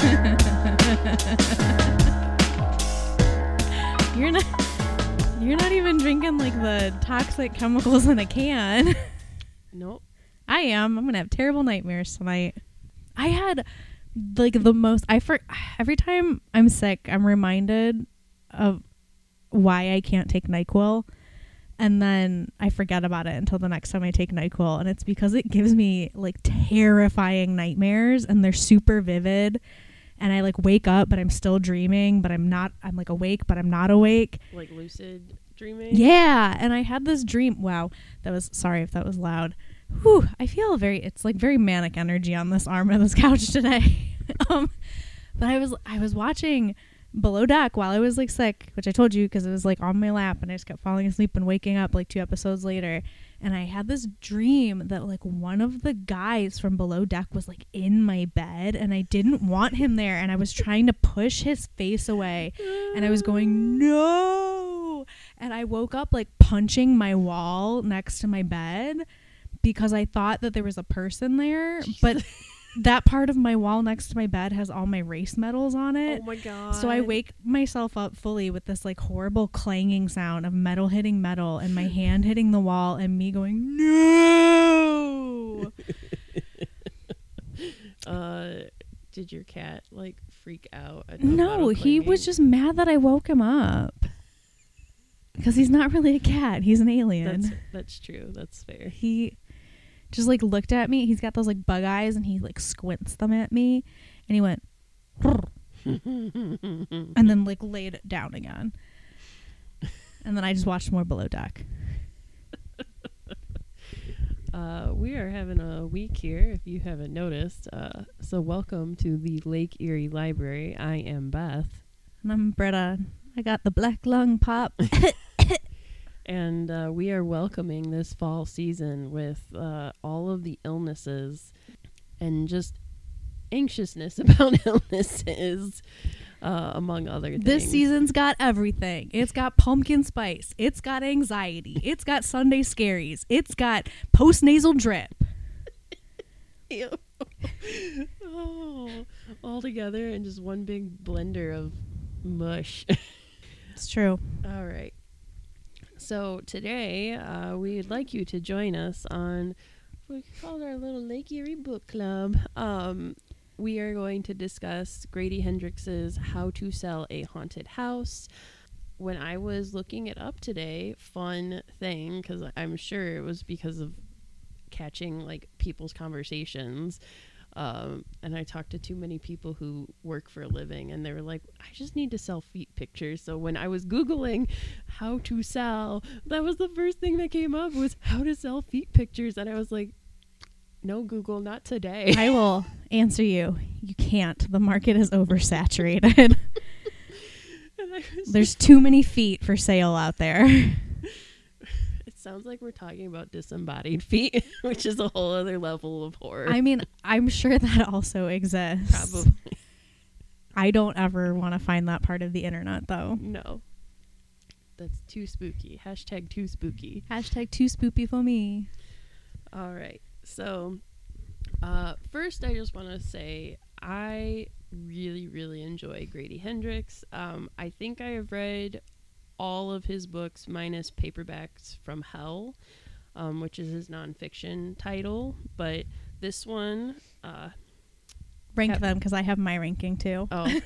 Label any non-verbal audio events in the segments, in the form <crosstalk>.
<laughs> you're not you're not even drinking like the toxic chemicals in a can. Nope. I am. I'm gonna have terrible nightmares tonight. I had like the most. I for every time I'm sick, I'm reminded of why I can't take Nyquil, and then I forget about it until the next time I take Nyquil, and it's because it gives me like terrifying nightmares, and they're super vivid. And I like wake up, but I'm still dreaming, but I'm not. I'm like awake, but I'm not awake. Like lucid dreaming. Yeah, and I had this dream. Wow, that was sorry if that was loud. Whew, I feel very. It's like very manic energy on this arm of this <laughs> couch today. <laughs> um, but I was I was watching Below Deck while I was like sick, which I told you because it was like on my lap, and I just kept falling asleep and waking up like two episodes later. And I had this dream that like one of the guys from Below Deck was like in my bed, and I didn't want him there, and I was trying to push his face away, and I was going no, and I woke up like punching my wall next to my bed because I thought that there was a person there, but <laughs> that part of my wall next to my bed has all my race medals on it. Oh my god. So I wake myself up fully with this like horrible clanging sound of metal hitting metal and my hand hitting the wall and me going no. <laughs> Uh, did your cat like freak out? no, he was just mad that I woke him up. Cuz he's not really a cat, he's an alien. That's that's true. That's fair. he just like looked at me. He's got those like bug eyes and he like squints them at me and he went and then like laid it down again. And then I just watched more below deck. <laughs> Uh, we are having a week here, if you haven't noticed. Uh, so welcome to the Lake Erie Library. I am Beth, And I'm Britta. I got the black lung pop. <laughs> and uh, we are welcoming this fall season with uh, all of the illnesses and just anxiousness <laughs> about illnesses, uh, among other things. this season's got everything. It's got pumpkin spice. It's got anxiety. <laughs> It's got Sunday scaries. It's got postnasal drip. <laughs> Oh, all together in just one big blender of mush. It's true. all right. So today, uh, we'd like you to join us on what we call our little Lake Erie Book Club. Um, we are going to discuss Grady Hendrix's How to Sell a Haunted House. When I was looking it up today, fun thing, because I'm sure it was because of catching like people's conversations. Um, and I talked to too many people who work for a living, and they were like, I just need to sell feet pictures. So when I was Googling how to sell, that was the first thing that came up was how to sell feet pictures. And I was like, no, Google, not today. I <laughs> will answer you. You can't. The market is oversaturated. <laughs> And I was There's <laughs> too many feet for sale out there. Sounds like we're talking about disembodied feet, <laughs> which is a whole other level of horror. I mean, I'm sure that also exists. Probably I don't ever want to find that part of the internet though. no. That's too spooky. Hashtag too spooky. Hashtag too spoopy for me. All right. So, uh, first, I just want to say I really, really enjoy Grady Hendrix. Um, I think I have read all of his books minus Paperbacks from Hell, um, which is his nonfiction title. But this one, uh, Rank them because I have my ranking too. Oh.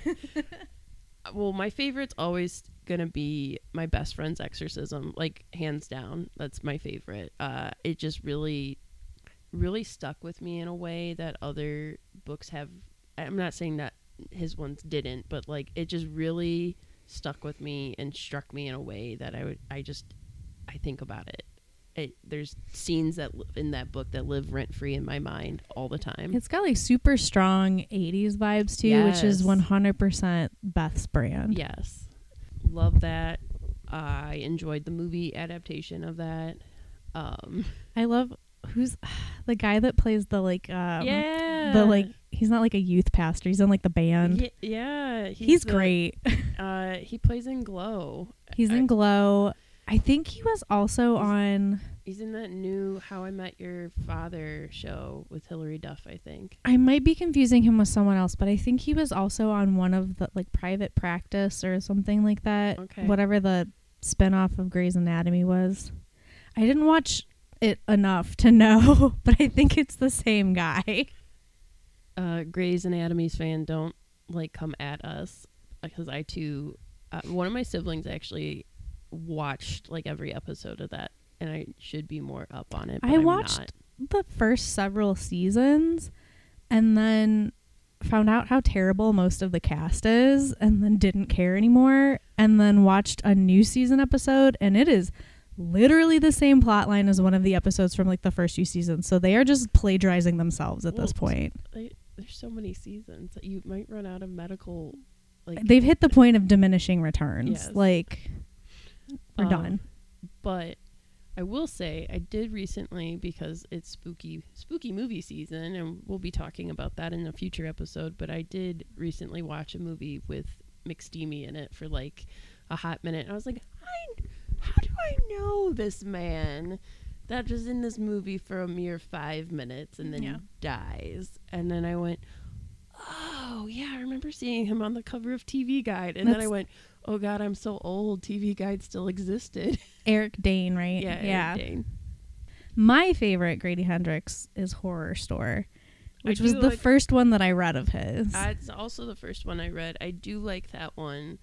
<laughs> well, my favorite's always gonna be my best friend's exorcism, like hands down. That's my favorite. Uh, it just really, really stuck with me in a way that other books have. I'm not saying that his ones didn't, but like it just really stuck with me and struck me in a way that I would. I just, I think about it. It, there's scenes that li- in that book that live rent free in my mind all the time. It's got like super strong 80s vibes too, which is 100% Beth's brand. Yes. Love that. I enjoyed the movie adaptation of that. Um, I love who's <sighs> the guy that plays the like um yeah. the like he's not like a youth pastor, he's in like the band. Ye- yeah. he's the- great. <laughs> Uh, he plays in Glow. He's I- in Glow. I think he was also on He's in that new How I Met Your Father show with Hilary Duff, I think. I might be confusing him with someone else, but I think he was also on one of the like private practice or something like that. Okay. Whatever the spinoff of Grey's Anatomy was. I didn't watch it enough to <laughs> know, but I think it's the same guy. Uh, Grey's Anatomy's fan, don't like come at us because I too, uh, one of my siblings actually watched like every episode of that, and I should be more up on it. But I I'm watched not. the first several seasons and then found out how terrible most of the cast is and then didn't care anymore and then watched a new season episode and it is literally the same plot line as one of the episodes from like the first few seasons so they are just plagiarizing themselves at this point They, there's so many seasons that you might run out of medical. Like they've hit the point of diminishing returns Yes. like we're Um, done but I will say I did recently because it's spooky spooky movie season and we'll be talking about that in a future episode but I did recently watch a movie with McSteamy in it for like a hot minute and I was like I, how do I know this man that was in this movie for a mere 5 minutes and then Yeah. dies and then I went oh yeah I remember seeing him on the cover of TV Guide and then I went oh god I'm so old TV Guide still existed <laughs> eric dane right yeah, yeah Dane. my favorite grady hendrix is Horrorstör which was the like- first one that i read of his That's also the first one I read. I do like that one.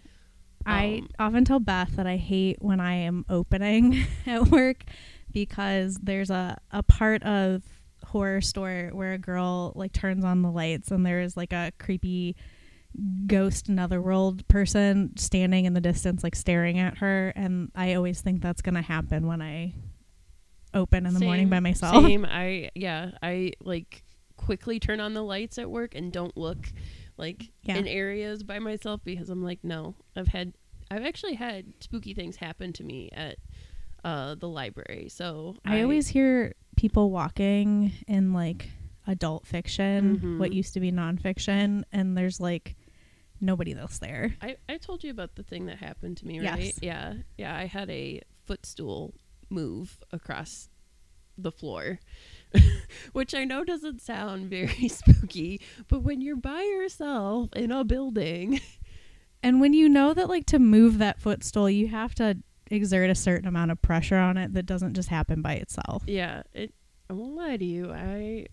I Um, often tell Beth that I hate when I am opening <laughs> at work because there's a, a part of Horrorstör where a girl like turns on the lights and there is like a creepy ghost another world person standing in the distance like staring at her and I always think that's gonna happen when I open in the morning by myself. Same. I yeah. I like quickly turn on the lights at work and don't look like Yeah. in areas by myself because I'm like no. I've had I've actually had spooky things happen to me at uh, the library. So I always hear people walking in like adult fiction, Mhm. what used to be nonfiction, and there's like nobody else there. I, I told you about the thing that happened to me, Yes. right? Yeah. Yeah. I had a footstool move across the floor, <laughs> which I know doesn't sound very <laughs> spooky, but when you're by yourself in a building, And when you know that like to move that footstool, you have to exert a certain amount of pressure on it that doesn't just happen by itself. yeah, it, I won't lie to you. I,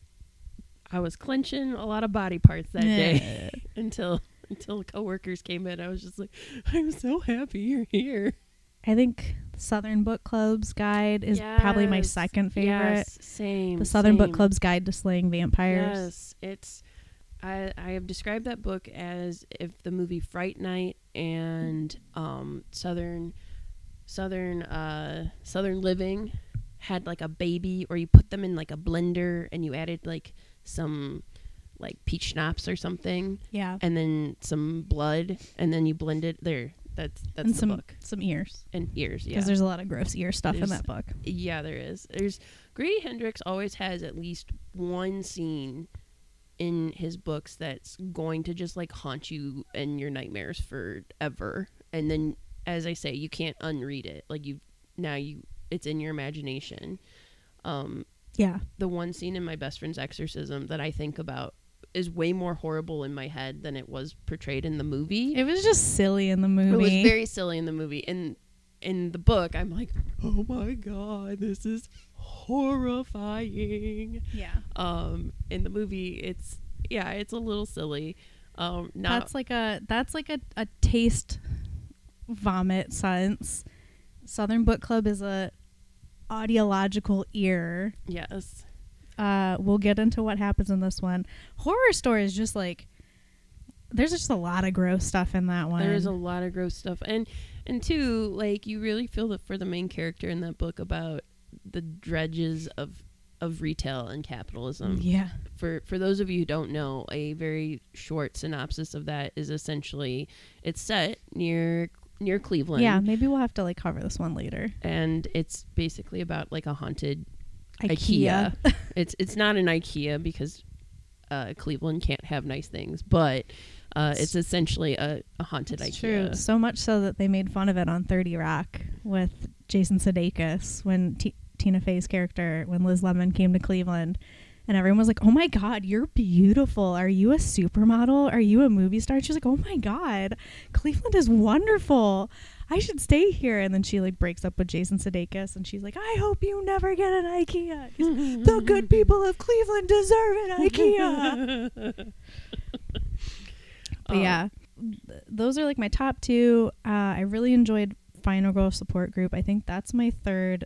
I was clenching a lot of body parts that day <laughs> until, until coworkers came in. I was just like, <laughs> I'm so happy you're here. I think Southern Book Club's guide is probably my second favorite. Yes, same. the Southern Book. Club's Guide to Slaying Vampires. Yes, it's. I I have described that book as if the movie Fright Night and um, Southern Southern uh, Southern Living had like a baby, or you put them in like a blender and you added like some like peach schnapps or something, Yeah. and then some blood, and then you blend it. There, that's that's and the some book some ears. and ears. Yeah. Because there's a lot of gross ear stuff in that book. yeah, there is. There's Grady Hendrix always has at least one scene in his books that's going to just like haunt you and your nightmares forever. And then as I say, you can't unread it. Like you now you it's in your imagination. Um Yeah. the one scene in my best friend's exorcism that I think about is way more horrible in my head than it was portrayed in the movie. It was just silly in the movie. It was very silly in the movie. In in the book, I'm like, oh my god, this is horrifying. yeah. Um, in the movie, it's yeah, it's a little silly. Um, not That's like a that's like a, a taste vomit sense. Southern Book Club is a audiological ear. yes, Uh, we'll get into what happens in this one. Horrorstör is just like there's just a lot of gross stuff in that one. there's a lot of gross stuff, and and two, like you really feel that for the main character in that book about the dredges of of retail and capitalism. yeah. for for those of you who don't know, a very short synopsis of that is essentially it's set near near Cleveland. Yeah, maybe we'll have to like cover this one later. And it's basically about like a haunted IKEA. IKEA. <laughs> it's it's not an IKEA because uh, Cleveland can't have nice things, but uh, it's essentially a, a haunted It's IKEA. true. So much so that they made fun of it on 30 Rock with Jason Sudeikis when T- Tina Fey's character when Liz Lemon came to Cleveland. And everyone was like, "Oh my God, you're beautiful. Are you a supermodel? Are you a movie star?" And She's like, "Oh my God, Cleveland is wonderful. I should stay here." And then she like breaks up with Jason Sudeikis, and she's like, "I hope you never get an IKEA. He's, the good <laughs> people of Cleveland deserve an IKEA." <laughs> But Um, yeah, th- those are like my top two. Uh, I really enjoyed Final Girl Support Group. I think that's my third.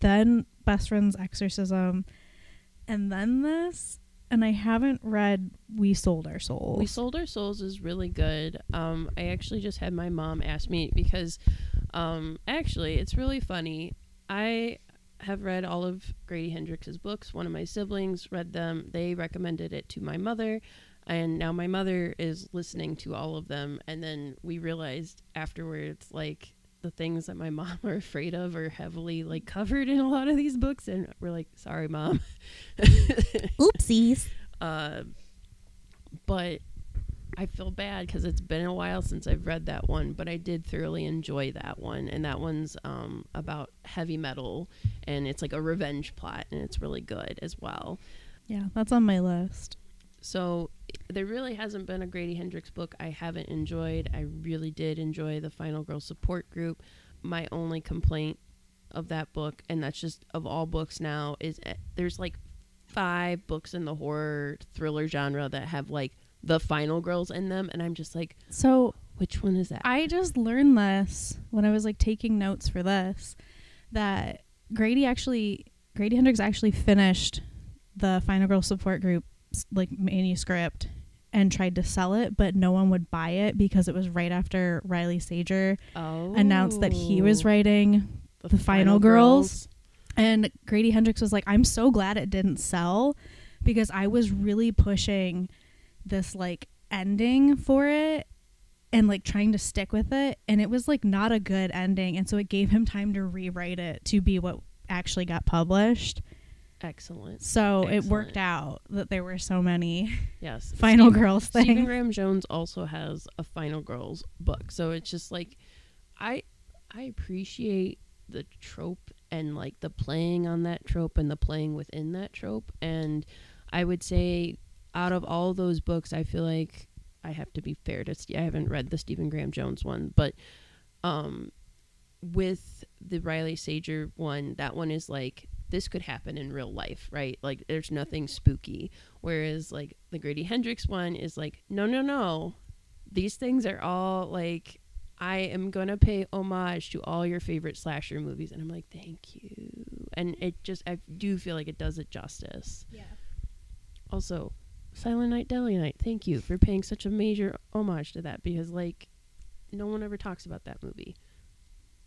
Then Best Friends Exorcism, and then this. And I haven't read We Sold Our Souls. We Sold Our Souls is really good. Um, I actually just had my mom ask me because, um, actually, it's really funny. I have read all of Grady Hendrix's books. One of my siblings read them. They recommended it to my mother, and now my mother is listening to all of them. And then we realized afterwards, like the things that my mom are afraid of are heavily like covered in a lot of these books, and we're like, sorry, mom. <laughs> Oopsies. Uh, but I feel bad because it's been a while since I've read that one, but I did thoroughly enjoy that one. And that one's um, about heavy metal, and it's like a revenge plot, and it's really good as well. Yeah, that's on my list. So there really hasn't been a Grady Hendrix book I haven't enjoyed. I really did enjoy the Final Girl Support Group. My only complaint of that book, and that's just of all books now, is eh, there's like five books in the horror thriller genre that have like the final girls in them, and I'm just like, So which one is that? I just learned this when I was like taking notes for this that Grady actually Grady Hendrix actually finished the Final Girl Support Group's like manuscript and tried to sell it, but no one would buy it because it was right after Riley Sager oh, announced that he was oh. writing the Final Girls. And Grady Hendrix was like, I'm so glad it didn't sell because I was really pushing this like ending for it and like trying to stick with it. And it was like not a good ending. And so it gave him time to rewrite it to be what actually got published. Excellent. So it worked out that there were so many Yes. <laughs> Final Steve- Girls Stephen things. Graham Jones also has a Final Girls book, so it's just like I I appreciate the trope and like the playing on that trope and the playing within that trope, and I would say out of all those books, I feel like I have to be fair to. I haven't read the Stephen Graham Jones one, but um, with the Riley Sager one, that one is like this could happen in real life, right? Like there's nothing spooky. Whereas like the Grady Hendrix one is like, no, no, no. These things are all like I am gonna pay homage to all your favorite slasher movies, and I'm like, thank you. And it just I do feel like it does it justice. Yeah. Also, Silent Night, Deadly Night. Thank you for paying such a major homage to that because like no one ever talks about that movie.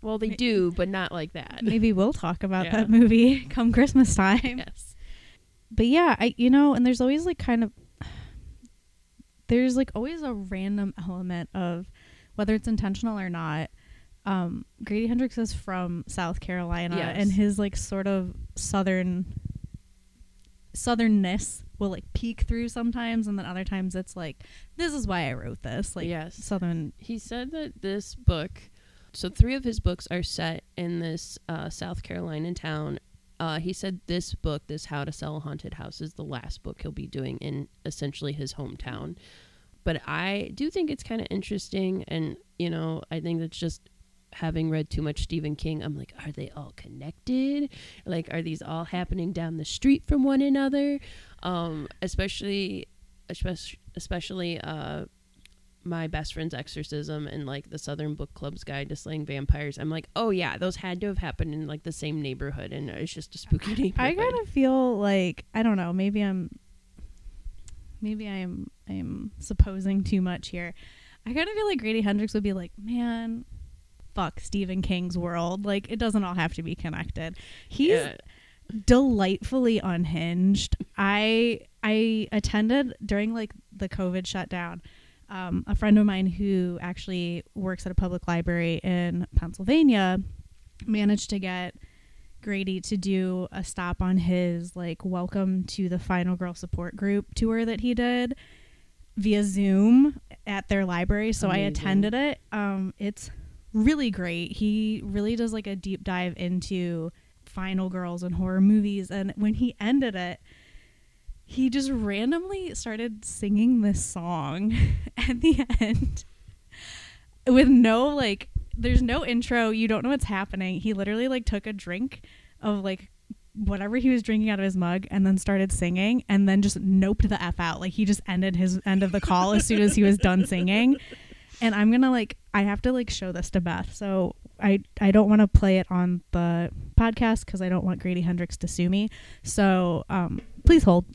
Well, they do, but not like that. Maybe we'll talk about <laughs> Yeah. that movie <laughs> come Christmas time. yes. but yeah, I you know, and there's always like kind of <sighs> there's like always a random element of whether it's intentional or not. Um, Grady Hendrix is from South Carolina, Yes. and his like sort of southern southernness will like peek through sometimes, and then other times it's like, this is why I wrote this. Like yes. southern, He said that this book, so three of his books are set in this uh, South Carolina town. Uh, he said this book, this How to Sell a Haunted House, is the last book he'll be doing in essentially his hometown. But I do think it's kind of interesting, and you know, I think that's just having read too much Stephen King. I'm like, are they all connected? Like, are these all happening down the street from one another? Um, especially, especially, especially, uh, my best friend's exorcism and like the Southern Book Club's guide to slaying vampires. I'm like, oh yeah, those had to have happened in like the same neighborhood, and it's just a spooky <laughs> neighborhood. I kind of feel like I don't know. Maybe I'm, maybe I'm I'm supposing too much here. I kind of feel like Grady Hendrix would be like, man, fuck Stephen King's world. Like it doesn't all have to be connected. He's Yeah. delightfully unhinged. I I attended during like the COVID shutdown. Um, a friend of mine who actually works at a public library in Pennsylvania managed to get Grady to do a stop on his like welcome to the Final Girl support group tour that he did via Zoom at their library. So I attended it. Um, it's really great. He really does like a deep dive into final girls and horror movies. And when he ended it, he just randomly started singing this song <laughs> at the end with no like there's no intro. You don't know what's happening. He literally like took a drink of like whatever he was drinking out of his mug and then started singing and then just noped the f out. Like he just ended his end of the call as soon as he was done singing. And i'm gonna like i have to like show this to beth. So i i don't want to play it on the podcast because i don't want grady hendrix to sue me. So um please hold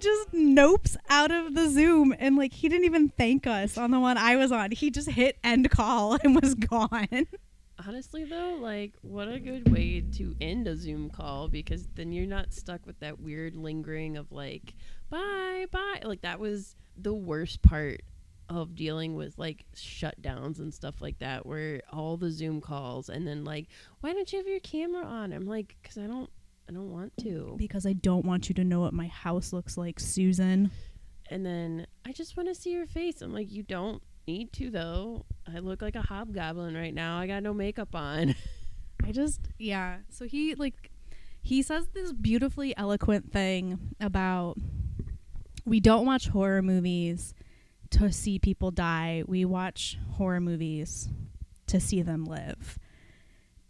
just nopes out of the Zoom and like he didn't even thank us on the one I was on. He just hit end call and was gone. <laughs> Honestly, though, like, what a good way to end a Zoom call because then you're not stuck with that weird lingering of like, bye, bye. Like, that was the worst part of dealing with like shutdowns and stuff like that, where all the Zoom calls and then like, why don't you have your camera on? I'm like, because I don't, I don't want to. Because I don't want you to know what my house looks like, Susan. And then I just want to see your face. I'm like, you don't need to though. I look like a hobgoblin right now. I got no makeup on. <laughs> I just yeah. So he like he says this beautifully eloquent thing about we don't watch horror movies to see people die. We watch horror movies to see them live.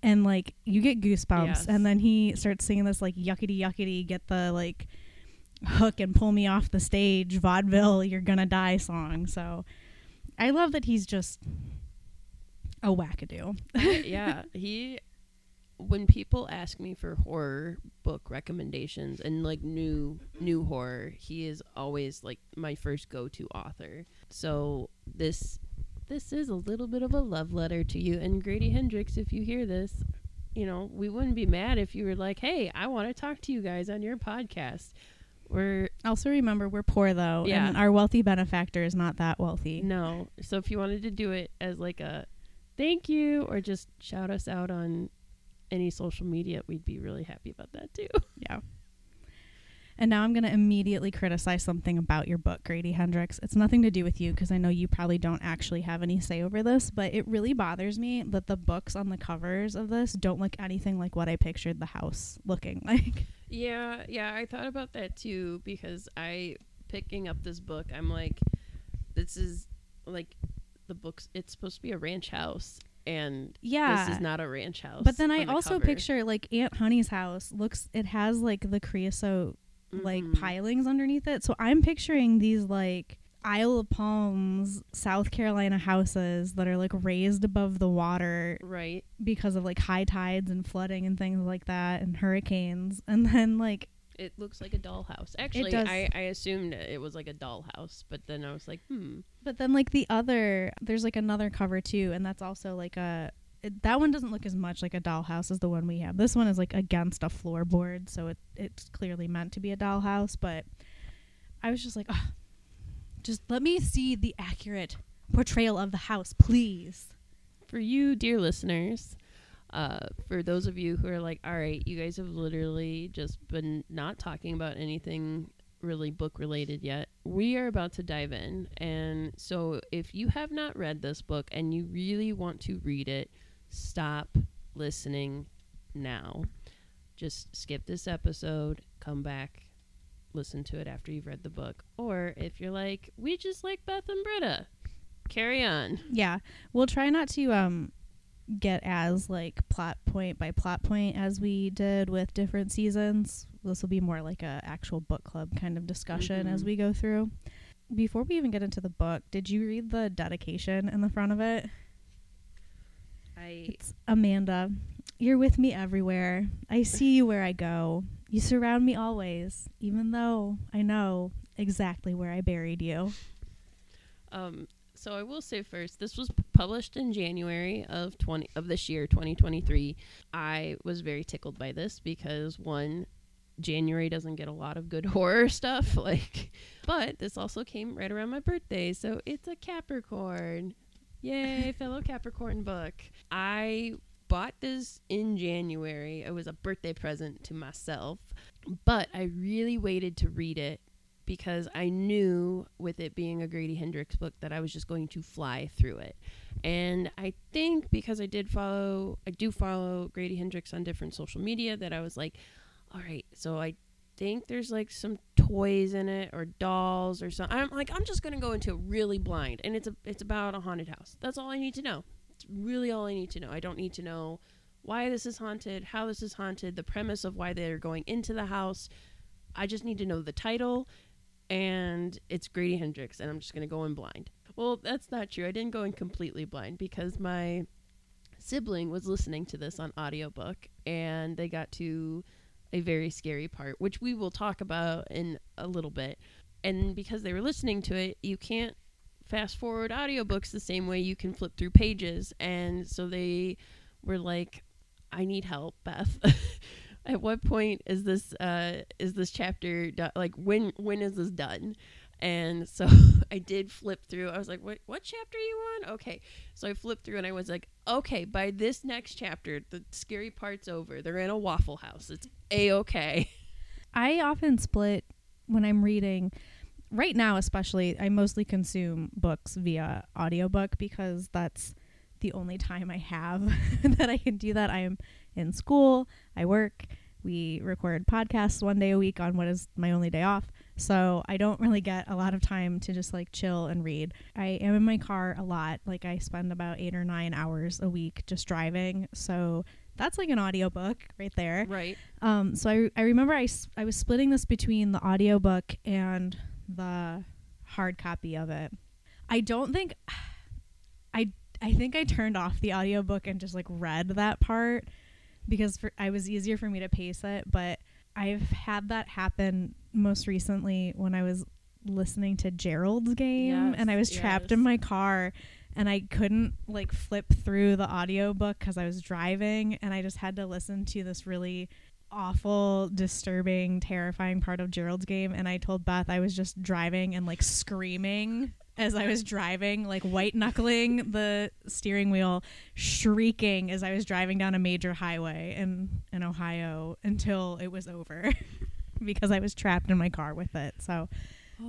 And like you get goosebumps Yes. and then he starts singing this like yuckity yuckity get the like hook and pull me off the stage vaudeville you're gonna die song. So I love that he's just a wackadoo. <laughs> yeah, he. When people ask me for horror book recommendations and like new new horror, he is always like my first go to author. So this this is a little bit of a love letter to you and Grady Hendrix. If you hear this, you know we wouldn't be mad if you were like, "Hey, I want to talk to you guys on your podcast." We're Also, remember we're poor though, Yeah. and our wealthy benefactor is not that wealthy. No. So if you wanted to do it as like a thank you or just shout us out on any social media, we'd be really happy about that too. Yeah. And now I'm going to immediately criticize something about your book, Grady Hendrix. It's nothing to do with you because I know you probably don't actually have any say over this, but it really bothers me that the books on the covers of this don't look anything like what I pictured the house looking <laughs> like. Yeah, yeah, I thought about that too because I picking up this book, I'm like this is like the books it's supposed to be a ranch house and Yeah. this is not a ranch house. But then I the also cover. picture like Aunt Honey's house looks it has like the creosote like Mhm. pilings underneath it. So I'm picturing these like Isle of Palms, South Carolina houses that are like raised above the water right. because of like high tides and flooding and things like that and hurricanes. <laughs> And then like It looks like a dollhouse. Actually. I, I assumed it was like a dollhouse, but then I was like, hmm. but then like the other there's like another cover too and that's also like a it, that one doesn't look as much like a dollhouse as the one we have. This one is like against a floorboard, so it it's clearly meant to be a dollhouse. But I was just like, "Ugh, just let me see the accurate portrayal of the house, please. for you, dear listeners, uh, for those of you who are like, all right, you guys have literally just been not talking about anything really book related yet, we are about to dive in. And so if you have not read this book and you really want to read it, stop listening now. Just skip this episode, come back, listen to it after you've read the book. Or if you're like, we just like Beth and Britta, carry on. Yeah, we'll try not to um get as like plot point by plot point as we did with different seasons. This will be more like a actual book club kind of discussion as Mhm. we go through. Before we even get into the book, did you read the dedication in the front of it? I It's Amanda. You're with me everywhere. I see you where I go. You surround me always, even though I know exactly where I buried you. Um, so I will say first, this was published in January of twenty of this year, twenty twenty three. I was very tickled by this because one, January doesn't get a lot of good <laughs> horror stuff, like, but this also came right around my birthday, so it's a Capricorn. Yay, fellow Capricorn book. I bought this in January. It was a birthday present to myself, but I really waited to read it because I knew with it being a Grady Hendrix book that I was just going to fly through it. And I think because I did follow, I do follow Grady Hendrix on different social media, that I was like, all right, so I think there's like some toys in it or dolls or something. I'm like, I'm just gonna go into it really blind, and it's a it's about a haunted house. That's all I need to know. It's really all I need to know. I don't need to know why this is haunted, how this is haunted, the premise of why they're going into the house. I just need to know the title, and it's Grady Hendrix, and I'm just gonna go in blind. Well, that's not true. I didn't go in completely blind because my sibling was listening to this on audiobook and they got to a very scary part, which we will talk about in a little bit. And because they were listening to it, you can't fast forward audiobooks the same way you can flip through pages. And so they were like, I need help, Beth. <laughs> At what point is this uh is this chapter done? Like when when is this done? And so <laughs> I did flip through. I was like, "What? What chapter are you on?" Okay, so I flipped through, and I was like, "Okay, by this next chapter, the scary part's over. They're in a Waffle House. It's a okay." I often split when I'm reading. Right now, especially, I mostly consume books via audiobook because that's the only time I have <laughs> that I can do that. I am in school, I work, we record podcasts one day a week on what is my only day off. So I don't really get a lot of time to just like chill and read. I am in my car a lot. Like I spend about eight or nine hours a week just driving. So that's like an audiobook right there. Right. Um, so I, I remember I, I was splitting this between the audiobook and the hard copy of it. I don't think <sighs> I I think I turned off the audiobook and just like read that part because for, I was easier for me to pace it, but I've had that happen most recently when I was listening to Gerald's game Yes, and I was trapped in my car and I couldn't like flip through the audiobook cuz I was driving and I just had to listen to this really awful, disturbing, terrifying part of Gerald's game and I told Beth I was just driving and like screaming as I was driving, like white knuckling the steering wheel, shrieking as I was driving down a major highway in in Ohio until it was over <laughs> <laughs> because I was trapped in my car with it. So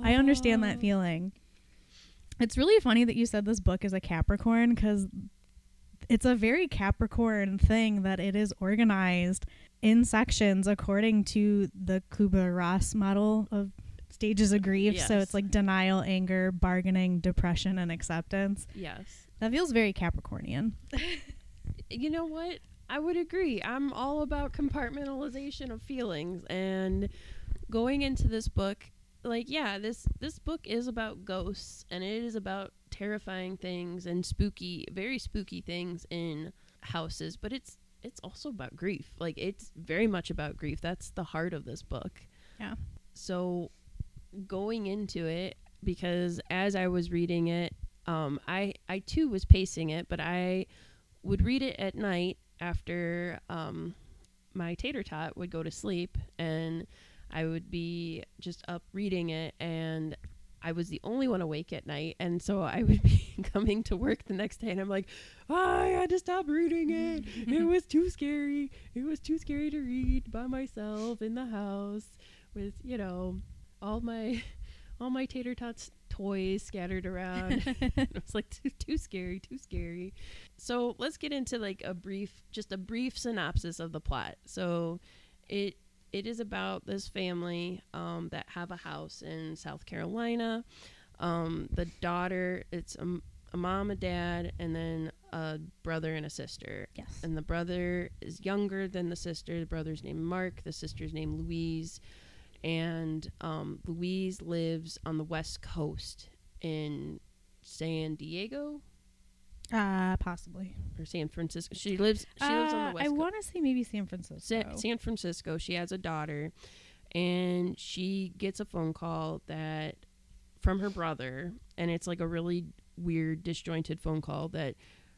I understand that oh. feeling. It's really funny that you said this book is a Capricorn because it's a very Capricorn thing that it is organized in sections according to the Kubler Ross model of stages of grief. So it's like denial, anger, bargaining, depression, and acceptance. Yes. That feels very Capricornian. <laughs> You know what? I would agree. I'm all about compartmentalization of feelings and going into this book like yeah, this this book is about ghosts and it is about terrifying things and spooky, very spooky things in houses, but it's it's also about grief. Like it's very much about grief. That's the heart of this book. Yeah. So going into it because as I was reading it, um, I I too was pacing it, but I would read it at night after um, my tater tot would go to sleep, and I would be just up reading it, and I was the only one awake at night, and so I <laughs> would be coming to work the next day, and I'm like, "Oh, I had to stop reading it. it was too scary. It was too scary to read by myself in the house with you know all my all my tater tots toys scattered around. <laughs> it was like too, too scary, too scary. So let's get into like a brief, just a brief synopsis of the plot. So it it is about this family um, that have a house in South Carolina. Um, the daughter, it's a mom, a dad, and then a brother and a sister. Yes. And the brother is younger than the sister. The brother's named Mark. The sister's named Louise. And um, Louise lives on the West Coast in San Diego Uh, possibly. or San Francisco. She lives. She lives on Uh, the West I want to say maybe San Francisco. Sa- San Francisco. She has a daughter, and she gets a phone call that from her brother, and it's like a really weird, disjointed phone call that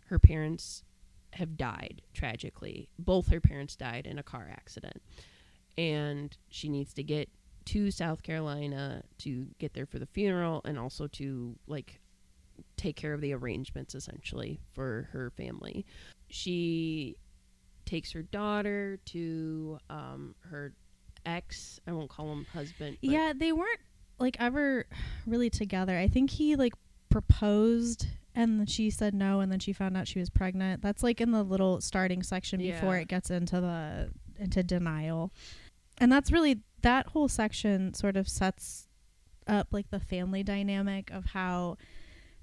her parents have died tragically. Both her parents died in a car accident, and she needs to get to South Carolina to get there for the funeral, and also to like take care of the arrangements essentially for her family. She takes her daughter to um, her ex. I won't call him husband. but- Yeah, they weren't like ever really together. I think he like proposed and she said no and then she found out she was pregnant. That's like in the little starting section before it gets into the into denial. And that's really that whole section sort of sets up like the family dynamic of how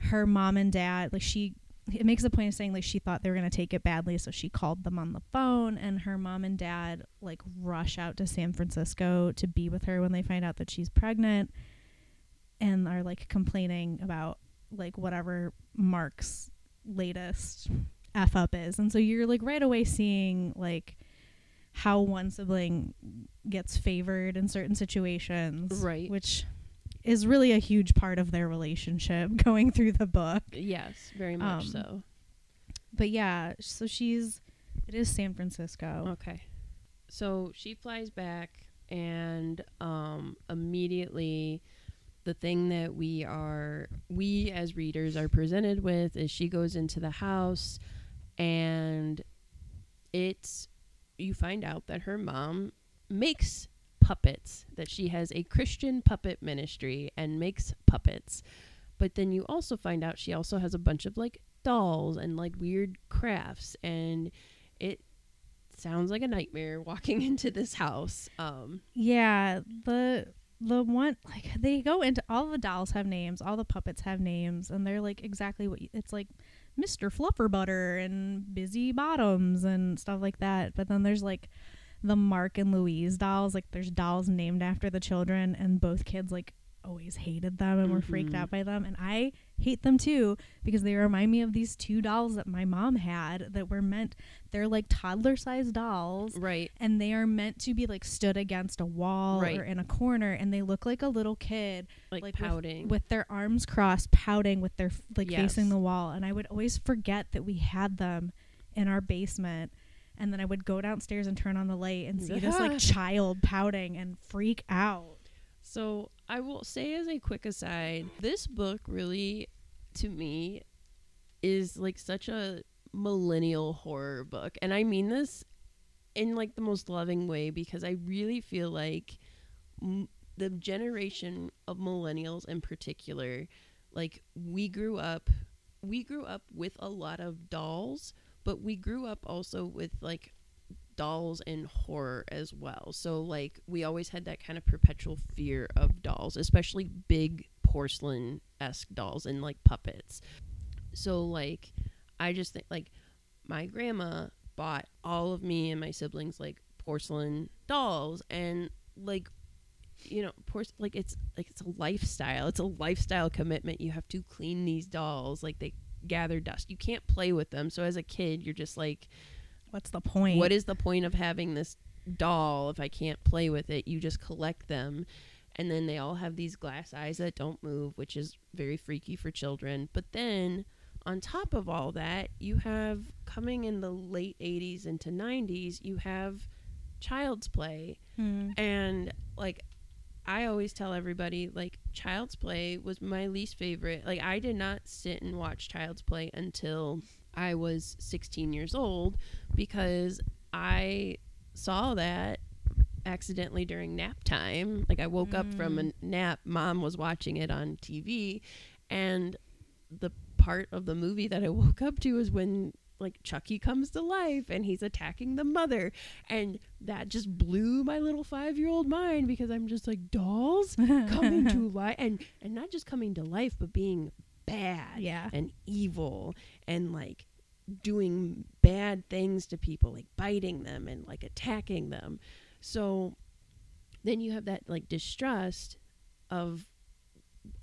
her mom and dad like she it makes a point of saying like she thought they were going to take it badly so she called them on the phone and her mom and dad like rush out to San Francisco to be with her when they find out that she's pregnant and are like complaining about like whatever Mark's latest f up is and so you're like right away seeing like how one sibling gets favored in certain situations Right. which is really a huge part of their relationship <laughs> going through the book Yes, very much Um, so. but yeah so she's it is san francisco Okay. So she flies back and um immediately the thing that we are we as readers are presented with is she goes into the house and it's you find out that her mom makes puppets that she has a Christian puppet ministry and makes puppets. But then you also find out she also has a bunch of like dolls and like weird crafts and it sounds like a nightmare <laughs> walking into this house. Um yeah the the one like they go into all the dolls have names all the puppets have names and they're like exactly what you, it's like mr flufferbutter and busy bottoms and stuff like that but then there's like the mark and louise dolls like there's dolls named after the children and both kids like always hated them and were freaked Mhm. out by them and i hate them too because they remind me of these two dolls that my mom had that were meant they're like toddler sized dolls right. and they are meant to be like stood against a wall Right. or in a corner and they look like a little kid Like, Like, with- pouting. with their arms crossed pouting with their like Yes. facing the wall and i would always forget that we had them in our basement and then i would go downstairs and turn on the light and see this like <laughs> child pouting and freak out. So I will say as a quick aside, this book really, to me, is like such a millennial horror book, and I mean this in like the most loving way because I really feel like m- the generation of millennials in particular, like we grew up, we grew up with a lot of dolls, but we grew up also with like dolls and horror as well. So like we always had that kind of perpetual fear of dolls, especially big porcelain esque dolls and like puppets. So like I just think like my grandma bought all of me and my siblings like porcelain dolls and like you know porce- like it's like it's a lifestyle it's a lifestyle commitment you have to clean these dolls like they gather dust you can't play with them so as a kid you're just like what's the point what is the point of having this doll if I can't play with it? You just collect them. And then they all have these glass eyes that don't move, which is very freaky for children. But then on top of all that, you have coming in the late 80s into 90s, you have child's play. Hmm. And like I always tell everybody like Child's Play was my least favorite. Like I did not sit and watch Child's Play until I was 16 years old because I saw that accidentally during nap time. Like I woke up from a mm. nap, mom was watching it on TV and the part of the movie that I <laughs> woke up to was when like Chucky comes to life and he's attacking the mother. And that just blew my little 5-year-old mind because I'm just like dolls <laughs> coming to life and and not just coming to life but being bad yeah. and evil and like doing bad things to people like biting them and like attacking them. So then you have that like distrust of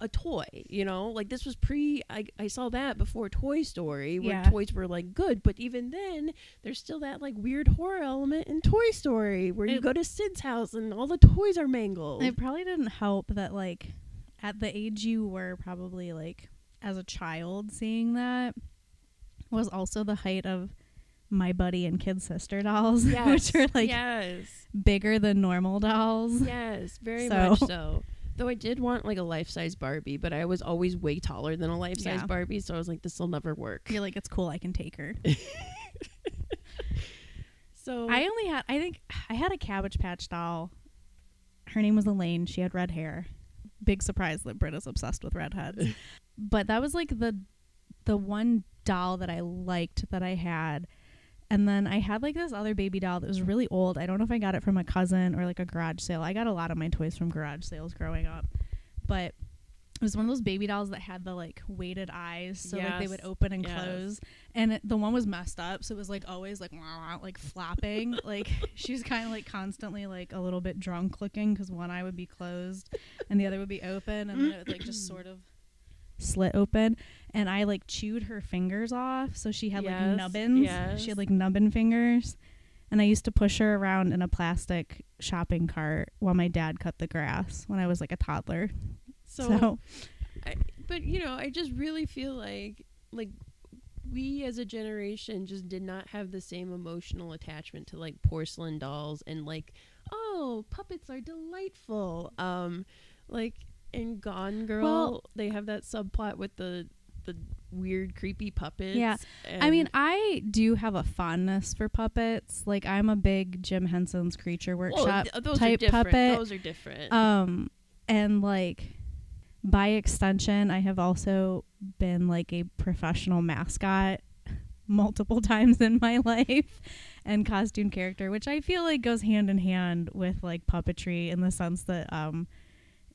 a toy you know like this was pre i, I saw that before toy story where Yeah. toys were like good but even then there's still that like weird horror element in toy story where you go to sid's house and all the toys are mangled It probably didn't help that like at the age you were probably like as a child seeing that was also the height of my buddy and kid sister dolls, <laughs> which are like yes bigger than normal dolls. Yes, very So- much so. Though I did want like a life size Barbie, but I was always way taller than a life size Yeah. Barbie, so I was like, this will never work. You're like, it's cool, I can take her. <laughs> So I only had I think I had a Cabbage Patch doll. Her name was Elaine. She had red hair. Big surprise that Britta's obsessed with redheads. <laughs> but that was like the the one doll that I liked that I had. And then I had like this other baby doll that was really old. I don't know if I got it from a cousin or like a garage sale. I got a lot of my toys from garage sales growing up. But it was one of those baby dolls that had the like weighted eyes so like they would open and Yes. close and it, the one was messed up so it was like always like wah, <laughs> wah, like flapping <laughs> like she was kind of like constantly like a little bit drunk looking because one eye would be closed and the other would be open and then it would like just <clears throat> sort of slit open and i like chewed her fingers off so she had Yes, like nubbins. yes. she had like nubbin fingers. And i used to push her around in a plastic shopping cart while my dad cut the grass when i was like a toddler. So, so I, but you know, I just really feel like like we as a generation just did not have the same emotional attachment to like porcelain dolls and like oh puppets are delightful. Um like in gone girl Well- they have that subplot with the the weird creepy puppets Yeah. I mean, I do have a fondness for puppets. Like I'm a big Jim Henson's Creature well, Workshop th- those type puppet. those are different Um, and like by extension, I have also been like a professional mascot <laughs> multiple times in my <laughs> life and costume character, which I feel like goes hand in hand with like puppetry in the sense that um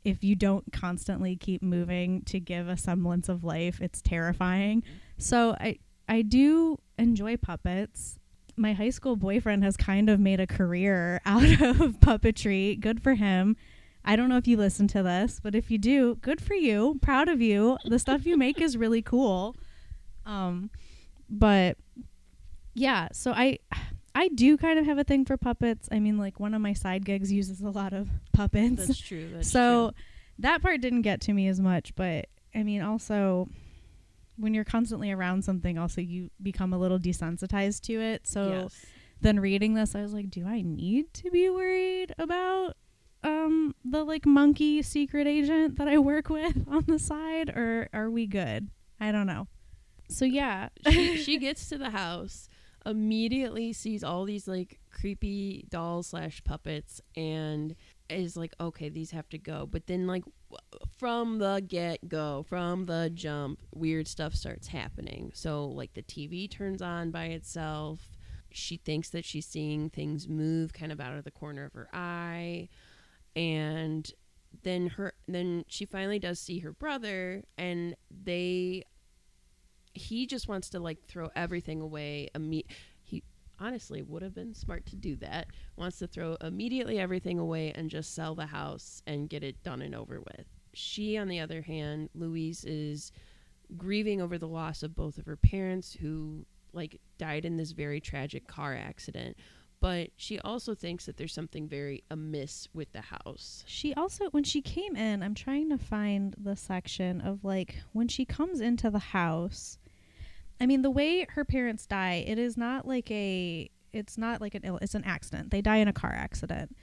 if you don't constantly keep moving to give a semblance of life, it's terrifying. So I I do enjoy puppets. My high school boyfriend has kind of made a career <laughs> out of puppetry. Good for him. I don't know if you listen to this, but if you do, good for you. Proud of you. The stuff you make is really cool. Um but yeah, so I I do kind of have a thing for puppets. I mean like one of my side gigs uses a lot of <laughs> puppets that's true that's so true. that part didn't get to me as much but i mean also when you're constantly around something also you become a little desensitized to it so yes. then reading this i was like do i need to be worried about um the like monkey secret agent that i work with <laughs> on the side or are we good i don't know so yeah she, she <laughs> gets to the house immediately sees all these like creepy dolls slash puppets and is like okay these have to go. But then like from the get go from the jump weird stuff starts happening. So like the tv turns on by itself. She thinks that she's seeing things move kind of out of the corner of her eye. And then her then she finally does see her brother and they he just wants to like throw everything away imme- he honestly would have been smart to do that wants to throw immediately everything away and just sell the house and get it done and over with she on the other hand louise is grieving over the loss of both of her parents who like died in this very tragic car accident but she also thinks that there's something very amiss with the house She also, when she came in, I'm trying to find the section of like when she comes into the house. I mean, the way her parents die, it is not like a, it's not like an, ill, it's an accident. They die in a car accident.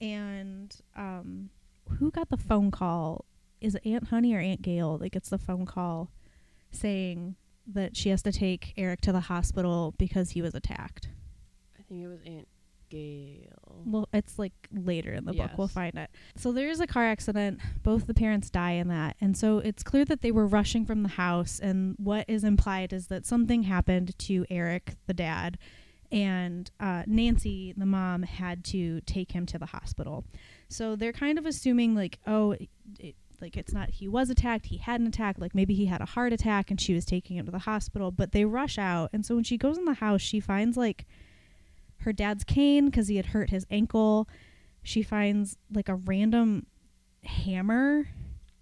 And um, who got the phone call? Is it Aunt Honey or Aunt Gail that gets the phone call saying that she has to take Eric to the hospital because he was attacked? i think it was aunt gail Well, it's like later in the book. We'll find it. So there is a car accident. Both the parents die in that. And so it's clear that they were rushing from the house. And what is implied is that something happened to Eric, the dad, and uh, Nancy, the mom, had to take him to the hospital. So they're kind of assuming, like, oh, it, like it's not he was attacked, he had an attack, like maybe he had a heart attack and she was taking him to the hospital. But they rush out. And so when she goes in the house, she finds like her dad's cane because he had hurt his ankle. She finds like a random hammer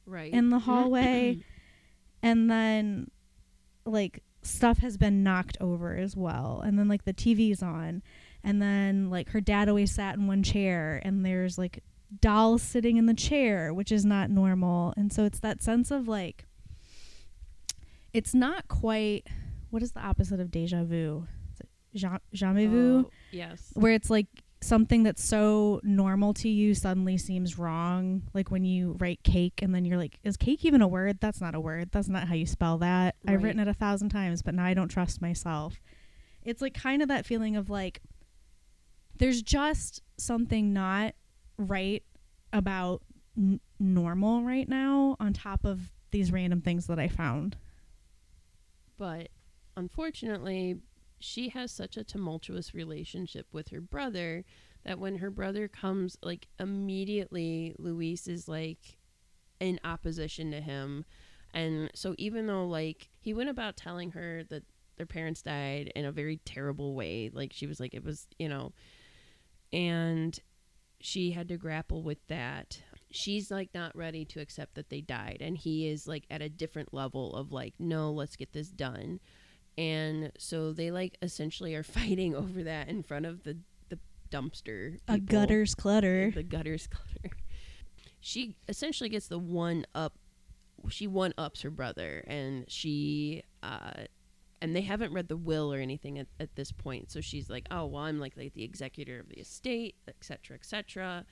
right in the hallway. <clears throat> and then like stuff has been knocked over as well. And then like the TV's on. And then like her dad always sat in one chair and there's like dolls sitting in the chair, which is not normal. And so it's that sense of like it's not quite what is the opposite of deja vu? Ja- jamais vu? Oh, yes. Where it's like something that's so normal to you suddenly seems wrong like when you write cake and then you're like is cake even a word? That's not a word. That's not how you spell that. I've written it a thousand times but now i don't trust myself. It's like kind of that feeling of like there's just something not right about n- normal right now on top of these random things that I found. But unfortunately, she has such a tumultuous relationship with her brother that when her brother comes, like immediately, Louise is like in opposition to him. And so, even though like he went about telling her that their parents died in a very terrible way, like she was like, it was, you know, and she had to grapple with that. She's like not ready to accept that they died. And he is like at a different level of like, no, let's get this done and so they like essentially are <laughs> fighting over that in front of the the dumpster A gutters clutter. the gutters <laughs> clutter. She essentially gets the one up she one ups her brother and she uh and they haven't read the will or anything at, at this point. So she's like oh well i'm like, like the executor of the estate etc etc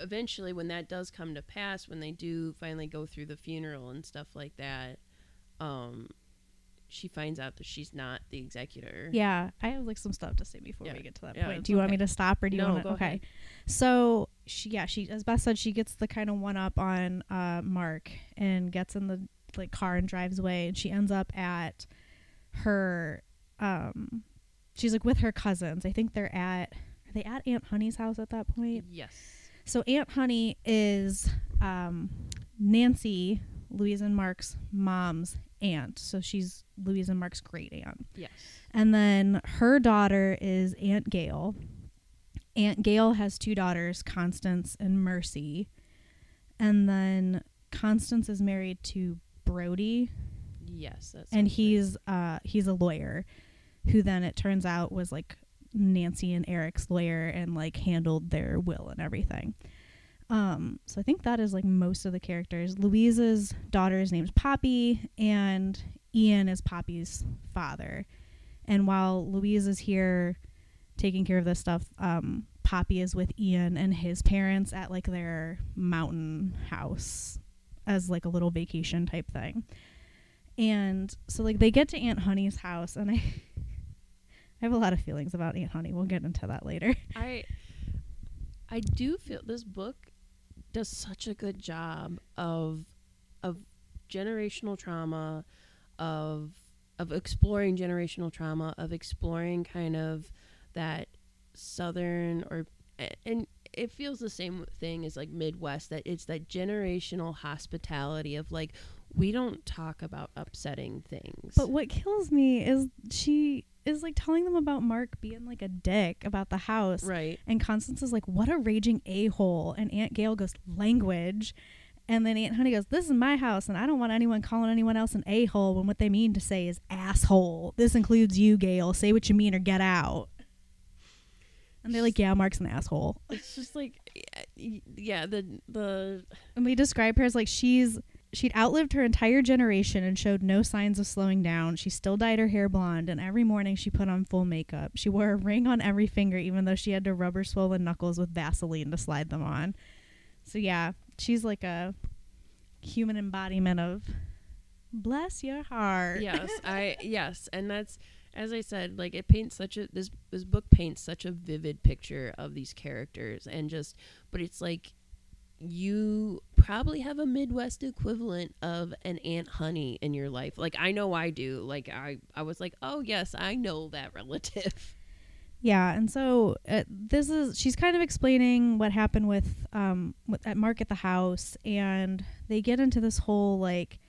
eventually when that does come to pass when they do finally go through the funeral and stuff like that um she finds out that she's not the executor Yeah, I have like some stuff to say before Yeah. we get to that Yeah, point. Do you want me to stop or do you No, want go to? Okay. ahead. So she, yeah, she as Beth said, she gets the kind of one up on uh, Mark and gets in the like car and drives away, and she ends up at her. um She's like with her cousins. I think they're at. Are they at Aunt Honey's house at that point? yes So Aunt Honey is um, Nancy, Louise and Mark's mom's aunt. So she's Louise and Mark's great aunt. yes And then her daughter is Aunt Gail. Aunt Gail has two daughters, Constance and Mercy. And then Constance is married to Brody, yes that's and he's uh he's a lawyer who then it turns out was like Nancy and Eric's lawyer and like handled their will and everything. Um so I think that is like most of the characters. Louise's daughter's name's Poppy and Ian is Poppy's father. And while Louise is here taking care of this stuff, um Poppy is with Ian and his parents at like their mountain house as like a little vacation type thing. And so like they get to Aunt Honey's house and I <laughs> I have a lot of feelings about Aunt Honey. We'll get into that later. I I do feel this book does such a good job of of generational trauma of of exploring generational trauma of exploring kind of that southern or and it feels the same thing as like midwest that it's that generational hospitality of like we don't talk about upsetting things. But what kills me is she is like telling them about Mark being like a dick about the house. right And Constance is like, what a raging a hole. And Aunt Gail goes, language. And then Aunt Honey goes, this is my house, and I don't want anyone calling anyone else an a hole when what they mean to say is asshole. This includes you, Gail. Say what you mean or get out. And they're like, yeah, Mark's an asshole. it's just like yeah the the And they describe her as like she's she'd outlived her entire generation and showed no signs of slowing down. She still dyed her hair blonde, and every morning she put on full makeup. She wore a ring on every finger, even though she had to rub her swollen knuckles with Vaseline to slide them on. So yeah, she's like a human embodiment of bless your heart. yes <laughs> i yes and that's as i said like it paints such a this this book paints such a vivid picture of these characters and just but it's like you probably have a midwest equivalent of an aunt honey in your life like i know i do like i i was like oh yes i know that relative <laughs> Yeah, and so uh, this is she's kind of explaining what happened with um with, at Mark at the house, and they get into this whole like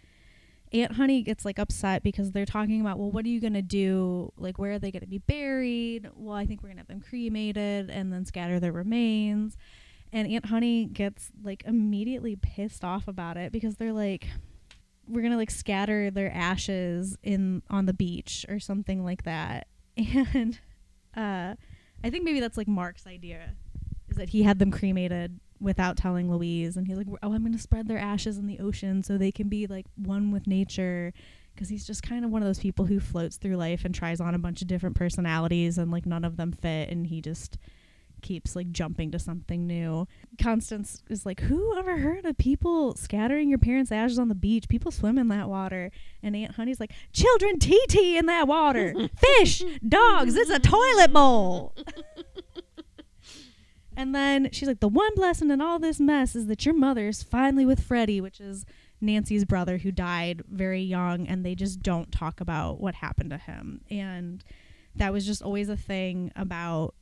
Aunt Honey gets like upset because they're talking about well, what are you gonna do? Like, where are they gonna be buried? Well, I think we're gonna have them cremated and then scatter their remains. And Aunt Honey gets like immediately pissed off about it because they're like, we're gonna like scatter their ashes in on the beach or something like that, <laughs> and uh, I think maybe that's like Mark's idea, is that he had them cremated without telling Louise, and he's like, "Oh, I'm to spread their ashes in the ocean so they can be like one with nature." Because he's just kind of one of those people who floats through life and tries on a bunch of different personalities, and like none of them fit, and he just keeps like jumping to something new. Constance is like, Who ever heard of people scattering your parents' ashes on the beach? People swim in that water. And Aunt Honey's like, Children TT in that water. <laughs> Fish, dogs, it's a toilet bowl. <laughs> And then she's like, the one blessing in all this mess is that your mother's finally with Freddie, which is Nancy's brother who died very young, and they just don't talk about what happened to him. And that was just always a thing about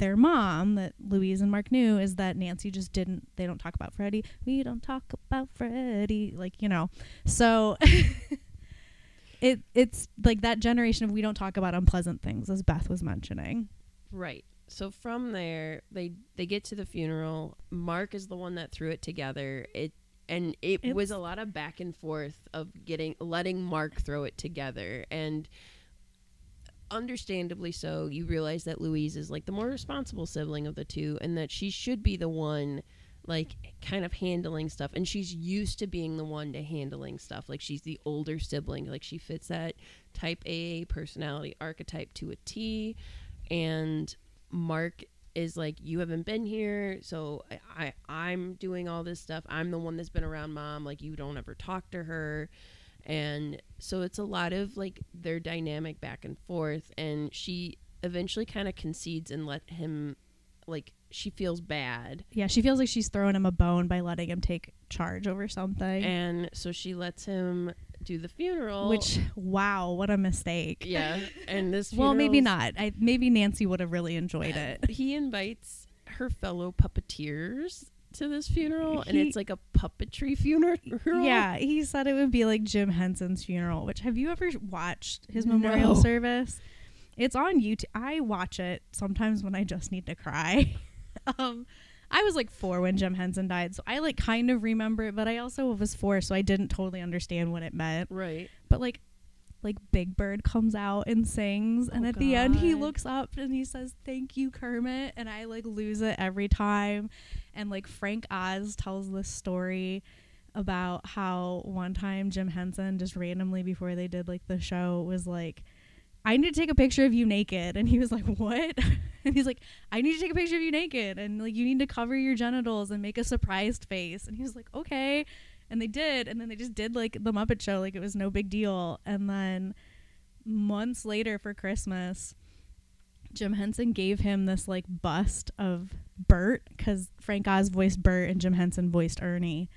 their mom that Louise and Mark knew is that Nancy just didn't they don't talk about Freddie. We don't talk about Freddie like, you know. So <laughs> it it's like that generation of we don't talk about unpleasant things as Beth was mentioning. Right. So from there, they they get to the funeral. Mark is the one that threw it together. It and it It's- was a lot of back and forth of getting letting Mark throw it together and understandably so you realize that Louise is like the more responsible sibling of the two and that she should be the one like kind of handling stuff. And she's used to being the one to handling stuff. Like she's the older sibling. Like she fits that type A personality archetype to a T. And Mark is like you haven't been here so I, I I'm doing all this stuff. I'm the one that's been around mom. Like you don't ever talk to her and so it's a lot of like their dynamic back and forth and she eventually kind of concedes and let him like she feels bad Yeah, she feels like she's throwing him a bone by letting him take charge over something. and so she lets him do the funeral which wow, what a mistake. yeah and this <laughs> Well, maybe not. I maybe Nancy would have really enjoyed uh, it. he invites her fellow puppeteers to this funeral and it's like a puppetry funeral Yeah, he said it would be like Jim Henson's funeral, which have you ever watched his memorial No. service? It's on YouTube. I watch it sometimes when I just need to cry. <laughs> um I was like 4 when Jim Henson died, so I like kind of remember it, but I also was 4 so I didn't totally understand what it meant. right But like like Big Bird comes out and sings and Oh, at the end he looks up and he says thank you Kermit and I like lose it every time. And like Frank Oz tells this story about how one time Jim Henson just randomly before they did like the show was like I need to take a picture of you naked and he was like what? <laughs> And he's like I need to take a picture of you naked and like you need to cover your genitals and make a surprised face and he was like okay and they did and then they just did like the muppet show like it was no big deal. And then months later for christmas jim henson gave him this like bust of bert because frank oz voiced bert and jim henson voiced ernie.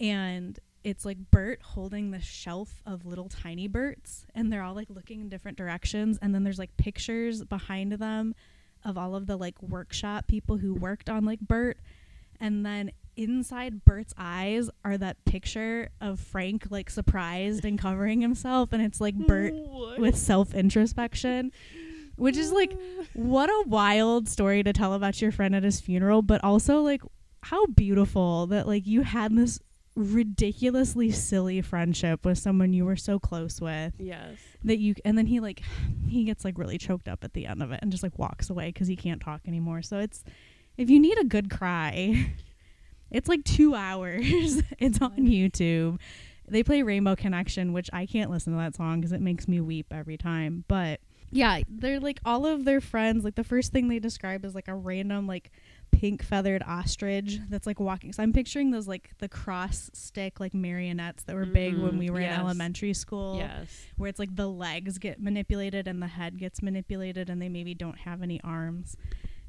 And it's like bert holding the shelf of little tiny berts and they're all like looking in different directions. And then there's like pictures behind them of all of the like workshop people who worked on like bert. And then inside Bert's eyes are that picture of Frank like surprised and covering himself and it's like Bert What? with self introspection which is like <laughs> what a wild story to tell about your friend at his funeral but also like how beautiful that like you had this ridiculously silly friendship with someone you were so close with yes that you and then he like he gets like really choked up at the end of it and just like walks away because he can't talk anymore so it's if you need a good cry it's like two hours. <laughs> It's on youtube. They play rainbow connection which i can't listen to that song because it makes me weep every time. But yeah they're like all of their friends like the first thing they describe is like a random like pink feathered ostrich that's like walking. So i'm picturing those like the cross stick like marionettes that were big when Mhm, we were yes. in elementary school yes. where it's like the legs get manipulated and the head gets manipulated and they maybe don't have any arms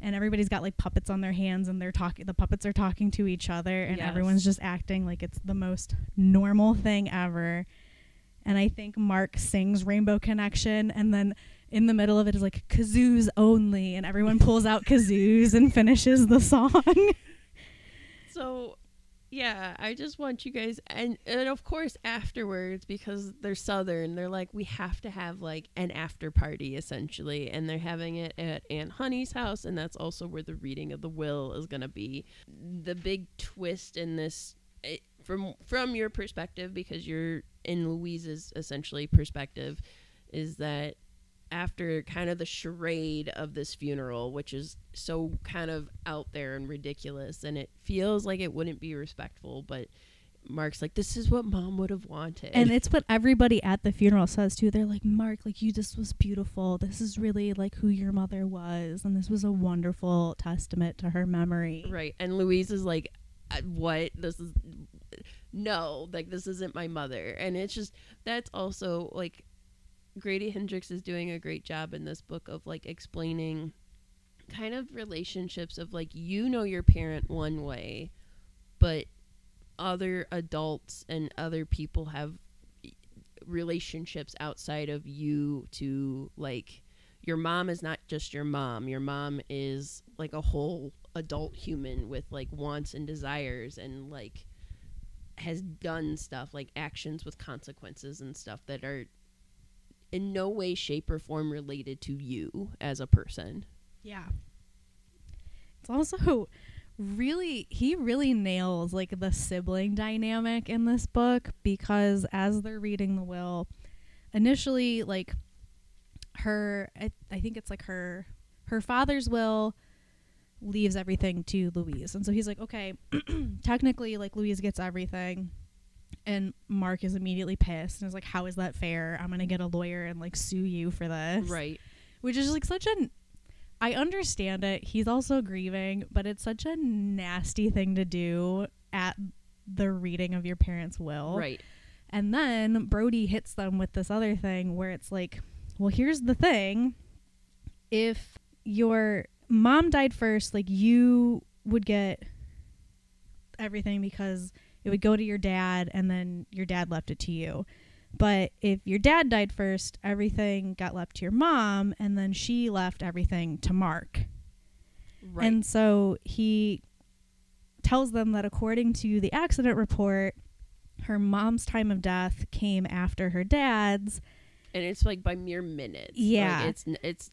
and everybody's got like puppets on their hands and they're talking the puppets are talking to each other and Yes. everyone's just acting like it's the most normal thing ever and i think mark sings rainbow connection and then in the middle of it is like kazoos only and everyone pulls out kazoos and finishes the song <laughs> So, yeah, I just want you guys, and and of course afterwards because they're southern, they're like we have to have like an after party essentially, and they're having it at Aunt Honey's house, and that's also where the reading of the will is gonna be. The big twist in this, it, from from your perspective, because you're in Louise's essentially perspective, is that after kind of the charade of this funeral, which is so kind of out there and ridiculous, and it feels like it wouldn't be respectful, but Mark's like, this is what mom would have wanted. and <laughs> it's what everybody at the funeral says too they're like mark like you this was beautiful this is really like who your mother was and this was a wonderful testament to her memory right. And Louise is like, "Uh, what? This is no, like this isn't my mother. And it's just that's also like Grady Hendrix is doing a great job in this book of like explaining kind of relationships of like you know your parent one way, but other adults and other people have relationships outside of you to like your mom is not just your mom. Your mom is like a whole adult human with like wants and desires and like has done stuff like actions with consequences and stuff that are in no way shape or form related to you as a person. Yeah. It's also really he really nails like the sibling dynamic in this book because as they're reading the will initially like her I, I think it's like her her father's will leaves everything to Louise. And so he's like, okay, <clears throat> technically, like Louise gets everything. And Mark is immediately pissed and is like, how is that fair? I'm going to get a lawyer and like sue you for this. Right. Which is like such an. I understand it. He's also grieving, but it's such a nasty thing to do at the reading of your parents' will. Right. And then Brody hits them with this other thing where it's like, well, here's the thing. If your mom died first, like you would get everything because it would go to your dad and then your dad left it to you. But if your dad died first, everything got left to your mom and then she left everything to Mark. Right. And so he tells them that according to the accident report, her mom's time of death came after her dad's. and it's like by mere minutes. Like, Yeah. it's it's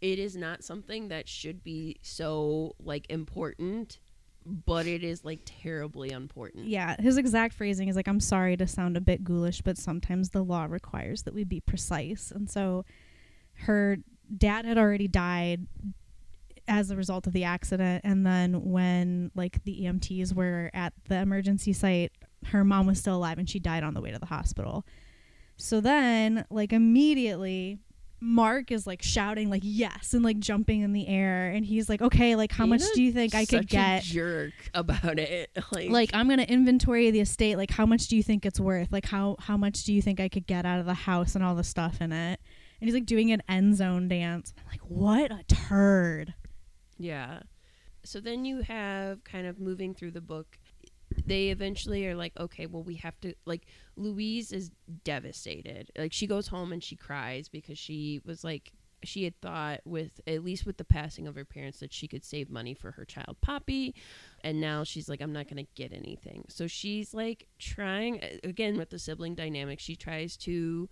it is not something that should be so like important, but it is like terribly important. Yeah, his exact phrasing is like, I'm sorry to sound a bit ghoulish, but sometimes the law requires that we be precise. And so her dad had already died as a result of the accident. And then when like the EMTs were at the emergency site, her mom was still alive and she died on the way to the hospital. So then, like, immediately, Mark is like shouting, like, yes, and like jumping in the air. And he's like, okay, like, how much do you think I could such a get? jerk about it. <laughs> Like, like i'm gonna inventory the estate like how much do you think it's worth like how how much do you think i could get out of the house and all the stuff in it and he's like doing an end zone dance i'm like what a turd Yeah. So then you have kind of moving through the book. They eventually are like, okay, well, we have to. Like, Louise is devastated. Like, she goes home and she cries because she was like, she had thought with at least with the passing of her parents that she could save money for her child Poppy, and now she's like, I'm not gonna get anything. So she's like trying again with the sibling dynamic. She tries to.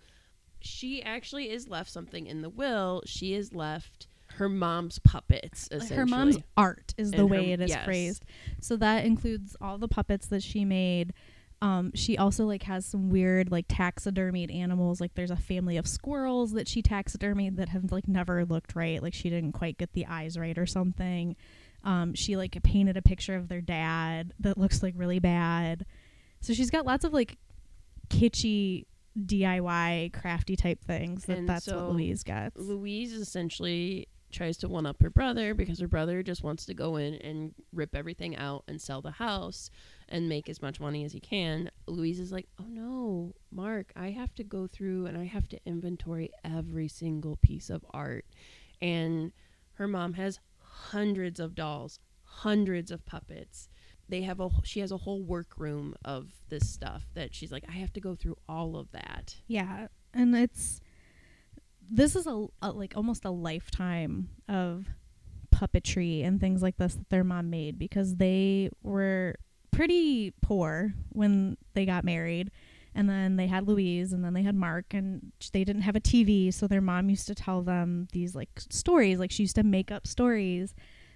She actually is left something in the will. She is left her mom's puppets. Essentially. her mom's art is the And her- way it is yes. phrased so that includes all the puppets that she made um, she also like has some weird like taxidermied animals like there's a family of squirrels that she taxidermied that have like never looked right like she didn't quite get the eyes right or something um, she like painted a picture of their dad that looks like really bad so she's got lots of like kitschy diy crafty type things that And that's so what louise gets Louise essentially tries to one up her brother because her brother just wants to go in and rip everything out and sell the house and make as much money as he can. Louise is like, "Oh no, Mark, I have to go through and I have to inventory every single piece of art." And her mom has hundreds of dolls, hundreds of puppets. They have a she has a whole workroom of this stuff that she's like, "I have to go through all of that." Yeah, and it's this is a, a like almost a lifetime of puppetry and things like this that their mom made because they were pretty poor when they got married. And then they had Louise and then they had Mark and they didn't have a TV so their mom used to tell them these like stories. Like she used to make up stories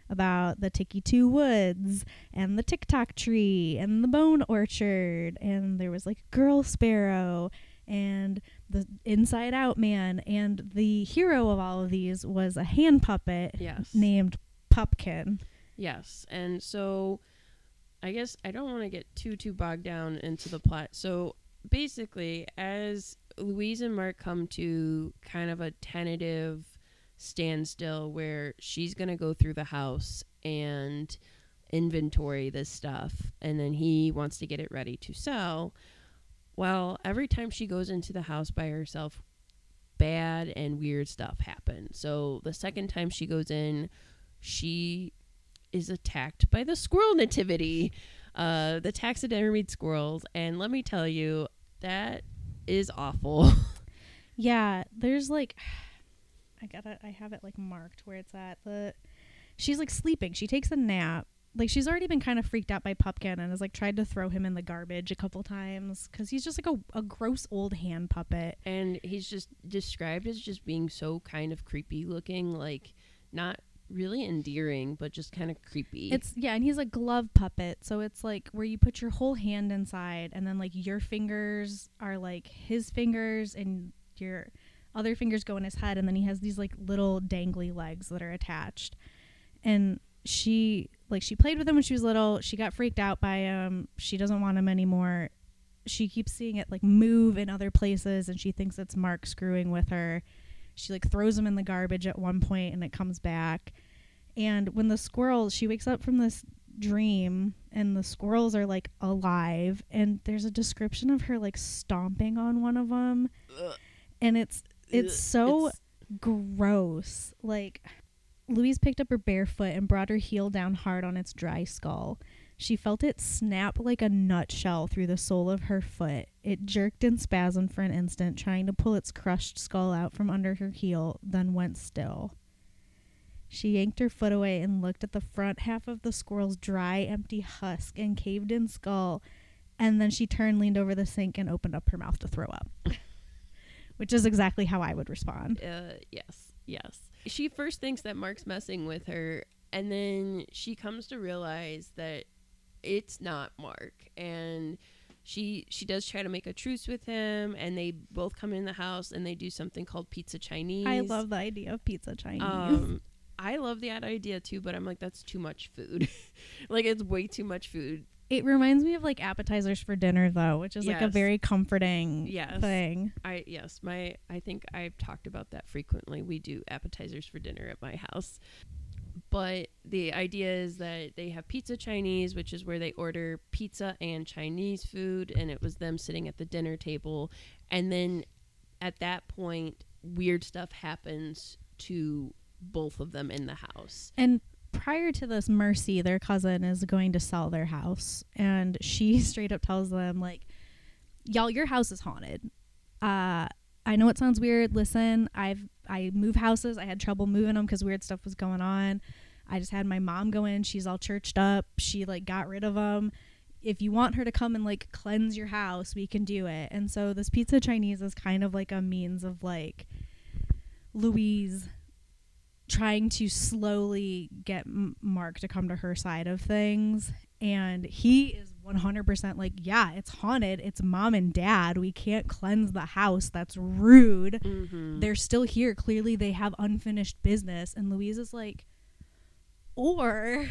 about the Tiki Two Woods and the TikTok tree and the Bone Orchard. And there was like Girl Sparrow and the Inside Out Man and the hero of all of these was a hand puppet Yes. named Pupkin. Yes. And so I guess I don't want to get too too bogged down into the plot. So basically as Louise and Mark come to kind of a tentative standstill where she's going to go through the house and inventory this stuff and then he wants to get it ready to sell. Well, every time she goes into the house by herself, bad and weird stuff happens. So the second time she goes in, she is attacked by the squirrel nativity, uh, the taxidermied squirrels, and let me tell you, that is awful. <laughs> Yeah, there's like <sighs> I got to I have it like marked where it's at. The she's like sleeping. She takes a nap. Like she's already been kind of freaked out by Pupkin and has like tried to throw him in the garbage a couple times cuz he's just like a, a gross old hand puppet. and he's just described as just being so kind of creepy looking, like not really endearing, but just kind of creepy. It's yeah, and he's a glove puppet, so it's like where you put your whole hand inside, and then like your fingers are like his fingers, and your other fingers go in his head, and then he has these like little dangly legs that are attached. And she like she played with him when she was little. She got freaked out by him. She doesn't want him anymore. She keeps seeing it like move in other places, and she thinks it's Mark screwing with her. She like throws him in the garbage at one point, and it comes back. And when the squirrels, she wakes up from this dream, and the squirrels are like alive, and there's a description of her like stomping on one of them, Ugh. and it's it's so It's- gross. Like Louise picked up her bare foot and brought her heel down hard on its dry skull. She felt it snap like a nutshell through the sole of her foot. It jerked and spasmed for an instant, trying to pull its crushed skull out from under her heel, then went still. She yanked her foot away and looked at the front half of the squirrel's dry, empty husk and caved in skull, and then she turned, leaned over the sink, and opened up her mouth to throw up. <laughs> Which is exactly how I would respond. uh, yes, yes. She first thinks that Mark's messing with her, and then she comes to realize that it's not Mark, and she she does try to make a truce with him, and they both come in the house and they do something called pizza Chinese. I love the idea of pizza Chinese. Um, I love that idea too, but I'm like, that's too much food. <laughs> like, it's way too much food. It reminds me of like appetizers for dinner though, which is like a very comforting Yes. thing. I yes, my I think I've talked about that frequently. We do appetizers for dinner at my house. But the idea is that they have pizza Chinese, which is where they order pizza and Chinese food and it was them sitting at the dinner table and then at that point weird stuff happens to both of them in the house. And prior to this, Mercy, their cousin, is going to sell their house, and she <laughs> straight up tells them like, "Y'all, your house is haunted. Uh, I know it sounds weird. Listen, I've I move houses. I had trouble moving them because weird stuff was going on. I just had my mom go in. She's all churched up. She like got rid of them." If you want her to come and like cleanse your house, we can do it. And so this pizza Chinese is kind of like a means of like Louise trying to slowly get Mark to come to her side of things. And he is 100% like, yeah, it's haunted. It's mom and dad. We can't cleanse the house. That's rude. Mm-hmm. They're still here. Clearly, they have unfinished business. And Louise is like, or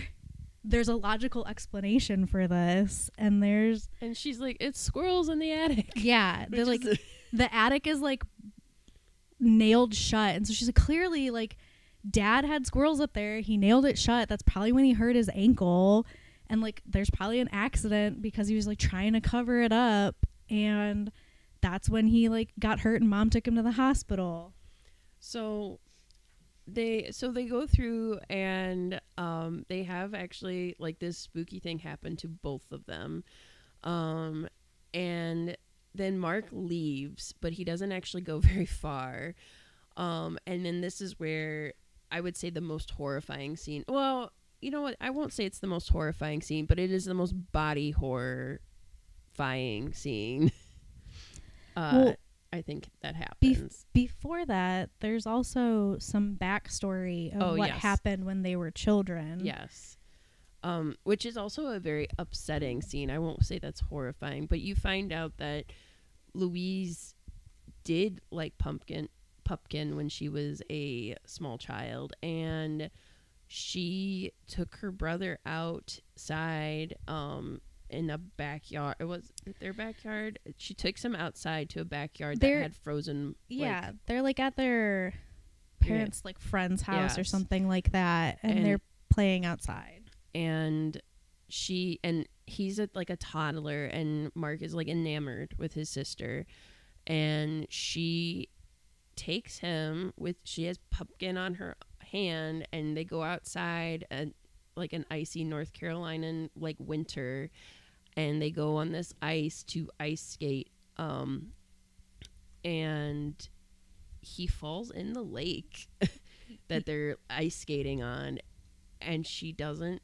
there's a logical explanation for this. And there's, And she's like, "It's squirrels in the attic." <laughs> yeah, <laughs> they're like, the attic is like nailed shut and so she's like clearly like dad had squirrels up there. He nailed it shut. That's probably when he hurt his ankle. And like there's probably an accident because he was like trying to cover it up. And that's when he like got hurt and mom took him to the hospital. So they so they go through and um they have actually like this spooky thing happen to both of them. Um and then Mark leaves, but he doesn't actually go <laughs> very far. Um and then this is where I would say the most horrifying scene. Well, you know what? I won't say it's the most horrifying scene, but it is the most body horrifying scene. <laughs> Uh Well, I think that happens. before that there's also some backstory of Oh, what yes. happened when they were children Yes. Um, which is also a very upsetting scene. I won't say that's horrifying, but you find out that Louise did like pumpkin Pupkin when she was a small child and she took her brother outside um in a backyard. It was their backyard. She took him outside to a backyard They're- that had frozen yeah like, they're like at their Yeah. parents like friend's house or something like that and, And- they're playing outside and she and he's a, like a toddler and mark is like enamored with his sister and she takes him with she has pupkin on her hand and they go outside at like an icy North Carolina like winter and they go on this ice to ice skate um and he falls in the lake <laughs> that they're ice skating on and she doesn't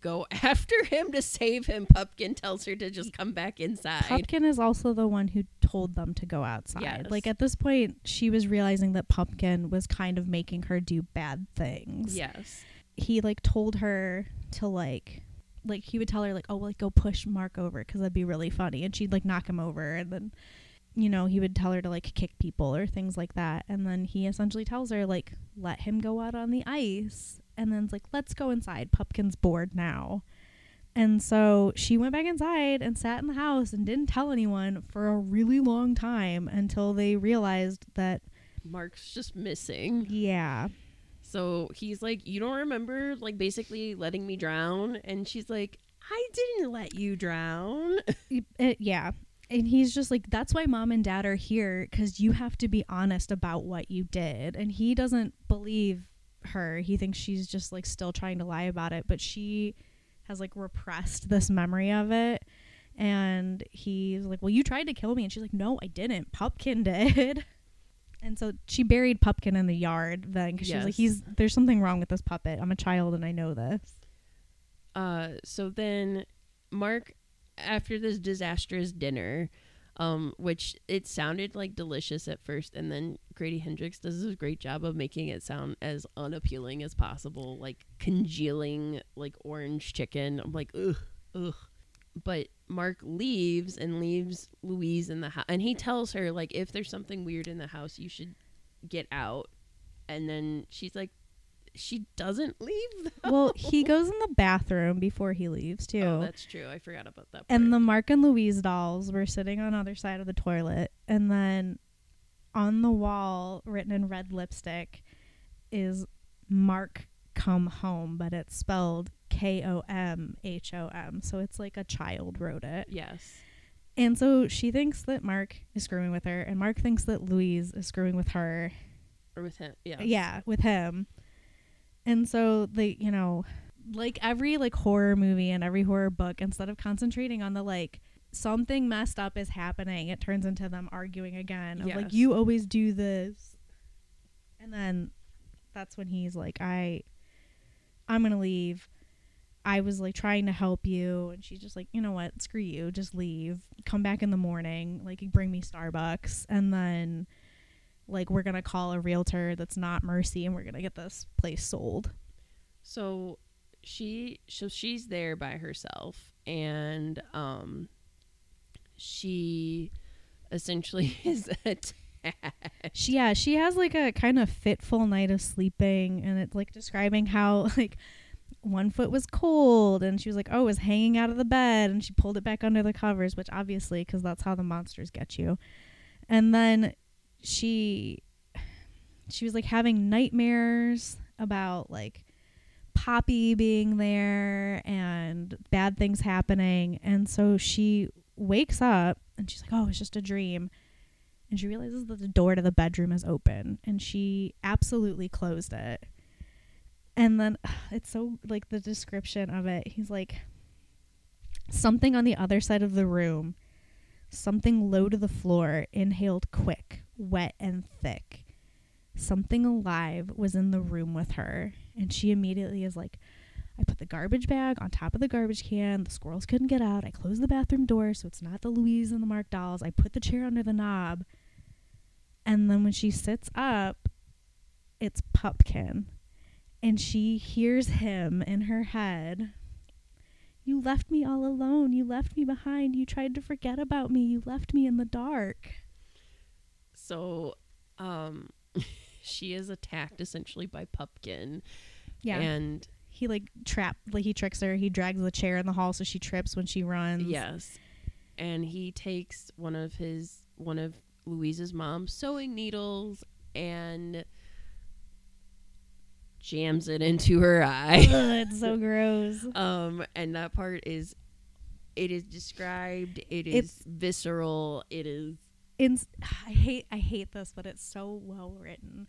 go <laughs> after him to save him pupkin tells her to just come back inside Pupkin is also the one who told them to go outside. Yes. Like at this point, she was realizing that Pupkin was kind of making her do bad things. yes He like told her to like, like he would tell her like, oh, like go push Mark over because that'd be really funny, and she'd like knock him over, and then, you know, he would tell her to like kick people or things like that, and then he essentially tells her like, let him go out on the ice, and then it's like, let's go inside. Pupkin's bored now. And so she went back inside and sat in the house and didn't tell anyone for a really long time until they realized that, mark's just missing yeah, So he's like, You don't remember, like, basically letting me drown? And she's like, I didn't let you drown. <laughs> Y- uh, yeah. And he's just like, that's why mom and dad are here because you have to be honest about what you did. And he doesn't believe her. He thinks she's just like still trying to lie about it, but she has like repressed this memory of it. And he's like, Well, you tried to kill me. And she's like, No, I didn't. Pupkin <laughs> did. And so she buried Pupkin in the yard then because she was like, He's there's something wrong with this puppet. I'm a child and I know this. Uh, so then Mark, after this disastrous dinner, um, which it sounded like delicious at first, and then Grady Hendrix does a great job of making it sound as unappealing as possible, like congealing like orange chicken. I'm like, ugh, ugh. But Mark leaves and leaves Louise in the house, and he tells her like, if there's something weird in the house, you should get out. And then she's like, she doesn't leave. Though. Well, he goes in the bathroom before he leaves oh, too. Oh, that's true. I forgot about that. Part. and the Mark and Louise dolls were sitting on the other side of the toilet, and then on the wall, written in red lipstick, is "Mark come home," but it's spelled K O M H O M. So it's like a child wrote it. yes, And so she thinks that Mark is screwing with her, and Mark thinks that Louise is screwing with her. or with him. Yeah, Yeah, with him. And so they, you know, like every like horror movie and every horror book, instead of concentrating on the like something messed up is happening, it turns into them arguing again. Of like you always do this. And then that's when he's like, I I'm gonna leave. I was like trying to help you and she's just like, you know what, screw you, just leave. Come back in the morning, like bring me Starbucks and then like we're gonna call a realtor that's not Mercy and we're gonna get this place sold. So she, so she's there by herself, and um, she essentially <laughs> is attacked. She yeah, she has like a kind of fitful night of sleeping and it's like describing how <laughs> like one foot was cold and she was like, "Oh, it was hanging out of the bed." And she pulled it back under the covers, which obviously cuz that's how the monsters get you. And then she she was like having nightmares about like Poppy being there and bad things happening. And so she wakes up and she's like, "Oh, it's just a dream." And she realizes that the door to the bedroom is open and she absolutely closed it. And then <sighs> it's so like the description of it. He's like something on the other side of the room, something low to the floor, inhaled quick, wet and thick. Something alive was in the room with her, and she immediately is like, I put the garbage bag on top of the garbage can. The squirrels couldn't get out. I closed the bathroom door so it's not the Louise and the Mark dolls. I put the chair under the knob. And then when she sits up, it's Pupkin. And she hears him in her head. You left me all alone. You left me behind. You tried to forget about me. You left me in the dark. So, um, <laughs> she is attacked essentially by Pupkin, Yeah. and he like trap like he tricks her. He drags the chair in the hall so she trips when she runs. yes, and he takes one of his one of Louise's mom's sewing needles and jams it into her <laughs> eye. Ugh, it's so <laughs> gross. um, and that part is, it is described. It is It's- visceral. It is in I hate I hate this, but it's so well written.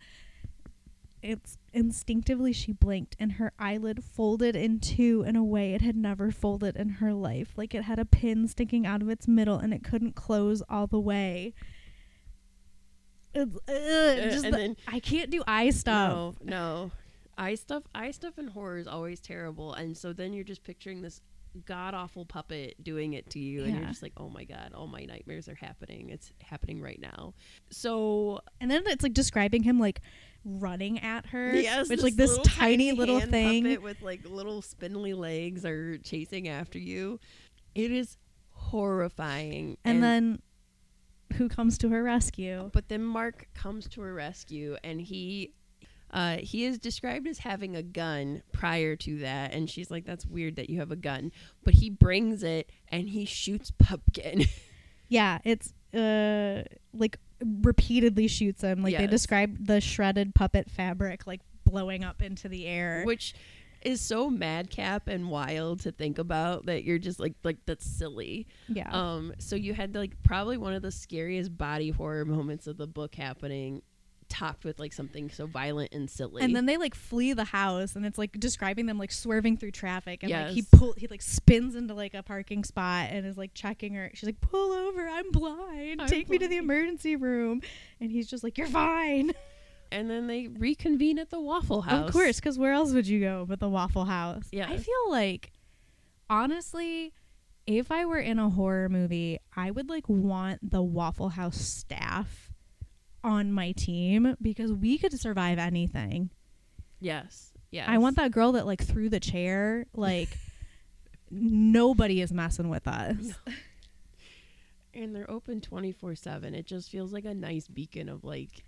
It's instinctively she blinked and her eyelid folded in two in a way it had never folded in her life, like it had a pin sticking out of its middle and it couldn't close all the way. It's, uh, just and the- then- I can't do eye stuff. No, no. Eye stuff eye stuff in horror is always terrible. And so then you're just picturing this god awful puppet doing it to you and you're just like, Oh my god, all my nightmares are happening. It's happening right now. So And then it's like describing him like running at her, <laughs> yes, which like this little tiny, little thing. with like little spindly legs are chasing after you. It is horrifying. and then who comes to her rescue? But then Mark comes to her rescue, and he uh, he is described as having a gun prior to that, and she's like, "That's weird that you have a gun." But he brings it and he shoots <laughs> Pupkin. Yeah, it's uh like repeatedly shoots him. Like they Yes. described the shredded puppet fabric like blowing up into the air. which is so madcap and wild to think about that you're just like like that's silly. yeah. Um, so you had like probably one of the scariest body horror moments of the book happening, topped with like something so violent and silly. and then they like flee the house and it's like describing them like swerving through traffic and like he Yes. pull he like spins into like a parking spot and is like checking her. She's like pull over i'm blind. I'm take me to the emergency room. And he's just like you're fine. And then they reconvene at the Waffle House. of course because where else would you go but the waffle house? Yeah, i feel like honestly if i were in a horror movie i would like want the waffle house staff on my team because we could survive anything Yes. Yes. I want that girl that like threw the chair. Like <laughs> nobody is messing with us. <laughs> And they're open 24 7. It just feels like a nice beacon of like,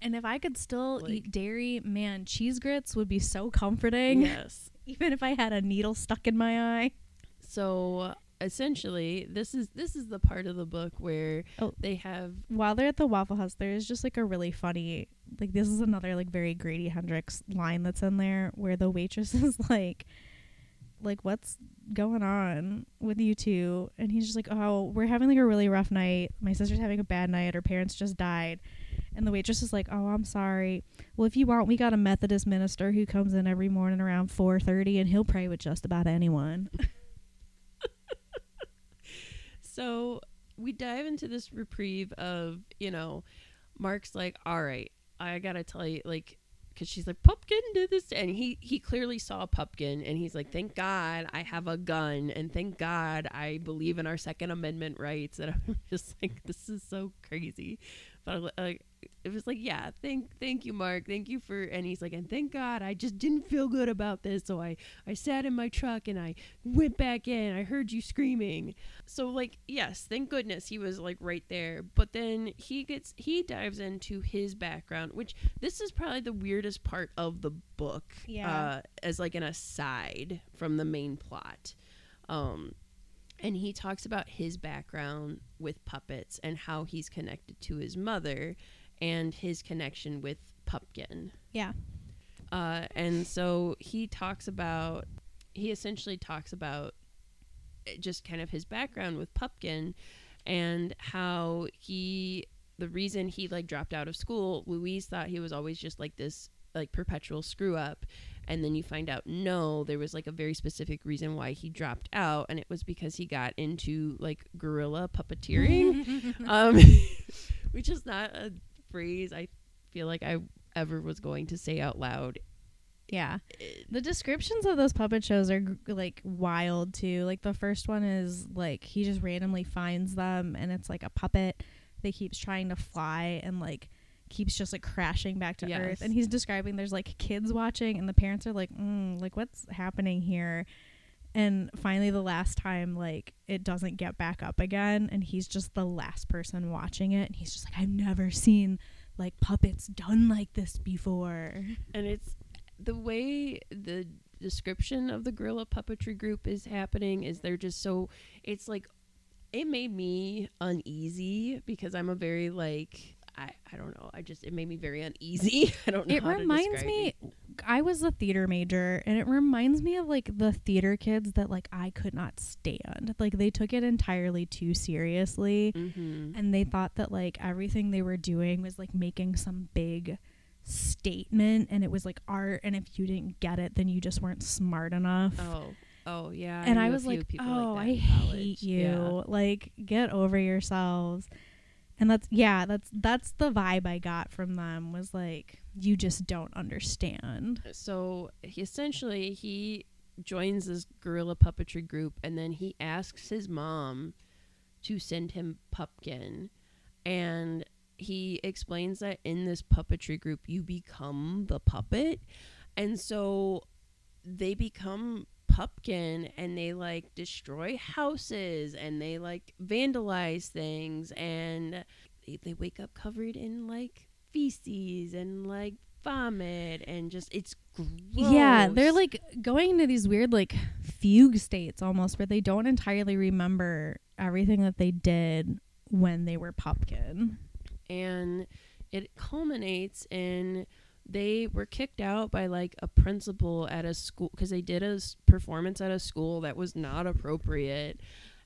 And if I could still Like- eat dairy, man, cheese grits would be so comforting. yes. <laughs> Even if I had a needle stuck in my eye. So essentially, this is this is the part of the book where Oh. they have While they're at the Waffle House, there is just like a really funny, like this is another like very Grady Hendrix line that's in there where the waitress <laughs> is like, like what's going on with you two? And he's just like, oh, we're having like a really rough night. My sister's having a bad night. Her parents just died. And the waitress is like, "Oh, I'm sorry. Well, if you want, we got a Methodist minister who comes in every morning around 4:30 and he'll pray with just about anyone." <laughs> So we dive into this reprieve of, you know, Mark's like, all right, I gotta tell you, like, because she's like, Pupkin did this. And he, he clearly saw Pupkin and he's like, thank God I have a gun. And thank God I believe in our Second Amendment rights. And <laughs> I'm just like, this is so crazy. But like, it was like, yeah, thank, thank you, Mark. Thank you for, and he's like, and thank God I just didn't feel good about this. So I, I sat in my truck and I went back in. I heard you screaming. So like yes, thank goodness he was like right there. But then he gets he dives into his background, which this is probably the weirdest part of the book. Yeah. Uh, as like an aside from the main plot. Um and he talks about his background with puppets and how he's connected to his mother and his connection with Pupkin. Yeah. Uh, and so he talks about, he essentially talks about eh, just kind of his background with Pupkin and how he, the reason he like dropped out of school, Louise thought he was always just like this like perpetual screw up. And then you find out no, there was like a very specific reason why he dropped out, and it was because he got into like guerrilla puppeteering <laughs> um, <laughs> which is not a phrase I feel like I ever was going to say out loud. Yeah. The descriptions of those puppet shows are like wild too. Like the first one is like he just randomly finds them and it's like a puppet that keeps trying to fly and like keeps just like crashing back to Yes. earth and he's describing there's like kids watching and the parents are like mm, like what's happening here and finally the last time like it doesn't get back up again and he's just the last person watching it and he's just like I've never seen like puppets done like this before. And it's the way the description of the guerrilla puppetry group is happening is they're just so it's like it made me uneasy because I'm a very like I, I don't know. I just it made me very uneasy. <laughs> I don't know. It reminds me it. I was a theater major and it reminds me of like the theater kids that like I could not stand. Like they took it entirely too seriously Mhm. and they thought that like everything they were doing was like making some big statement and it was like art and if you didn't get it then you just weren't smart enough. Oh, oh yeah. and I, I was like, "Oh, like I hate you! Yeah. Like, get over yourselves." And that's yeah, that's that's the vibe I got from them was like, "You just don't understand." So he essentially he joins this guerrilla puppetry group, and then he asks his mom to send him Pupkin, and he explains that in this puppetry group you become the puppet, and so they become Pupkin and they like destroy houses and they like vandalize things and they, they wake up covered in like feces and like vomit and just it's gross. Yeah, they're like going into these weird like fugue states almost where they don't entirely remember everything that they did when they were Pupkin. and it culminates in they were kicked out by like a principal at a school because they did a performance at a school that was not appropriate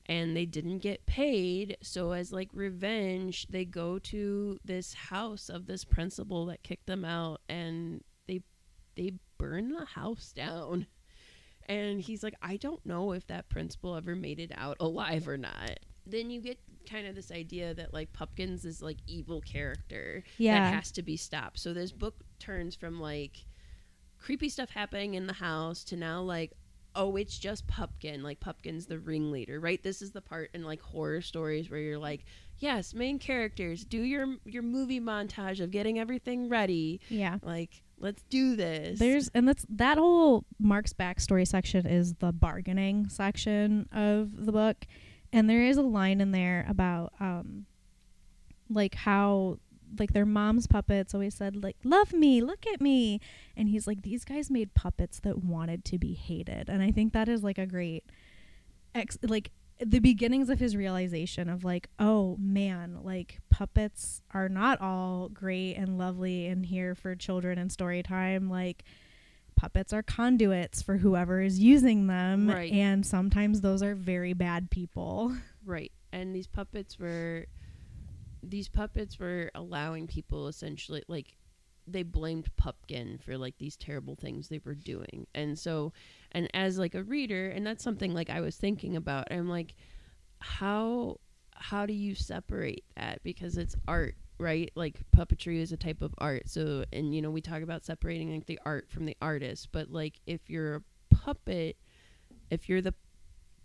and they didn't get paid. So as like revenge they go to this house of this principal that kicked them out and they they burn the house down. And he's like i don't know if that principal ever made it out alive or not then you get kind of this idea that like Pupkins is like evil character Yeah. that has to be stopped. So this book turns from like creepy stuff happening in the house to now like oh it's just Pupkin like Pupkin's the ringleader, right? This is the part in like horror stories where you're like yes, main characters, do your your movie montage of getting everything ready. Yeah. Like let's do this. There's and that's that whole Mark's backstory section is the bargaining section of the book. And there is a line in there about um like how like their mom's puppets always said like love me look at me. And he's like these guys made puppets that wanted to be hated. And i think that is like a great ex- like the beginnings of his realization of like oh man like puppets are not all great and lovely and here for children and story time like puppets are conduits for whoever is using them Right. and sometimes those are very bad people Right. And these puppets were these puppets were allowing people essentially like they blamed Pupkin for like these terrible things they were doing. And so and as like a reader, and that's something like I was thinking about, I'm like how how do you separate that because it's art right? Like puppetry is a type of art so and you know we talk about separating like the art from the artist but like if you're a puppet if you're the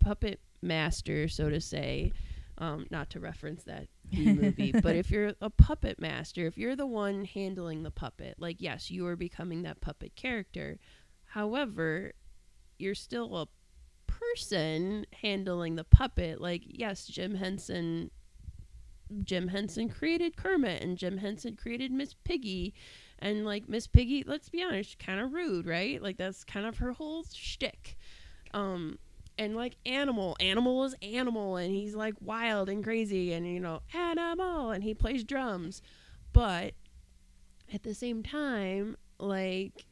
puppet master so to say um, not to reference that <laughs> movie but if you're a puppet master if you're the one handling the puppet like yes you are becoming that puppet character. However you're still a person handling the puppet like yes jim henson jim henson created kermit and jim henson created miss piggy. And like miss piggy let's be honest kind of rude right? Like that's kind of her whole shtick. Um and like animal animal is animal and he's like wild and crazy and you know animal and he plays drums. But at the same time like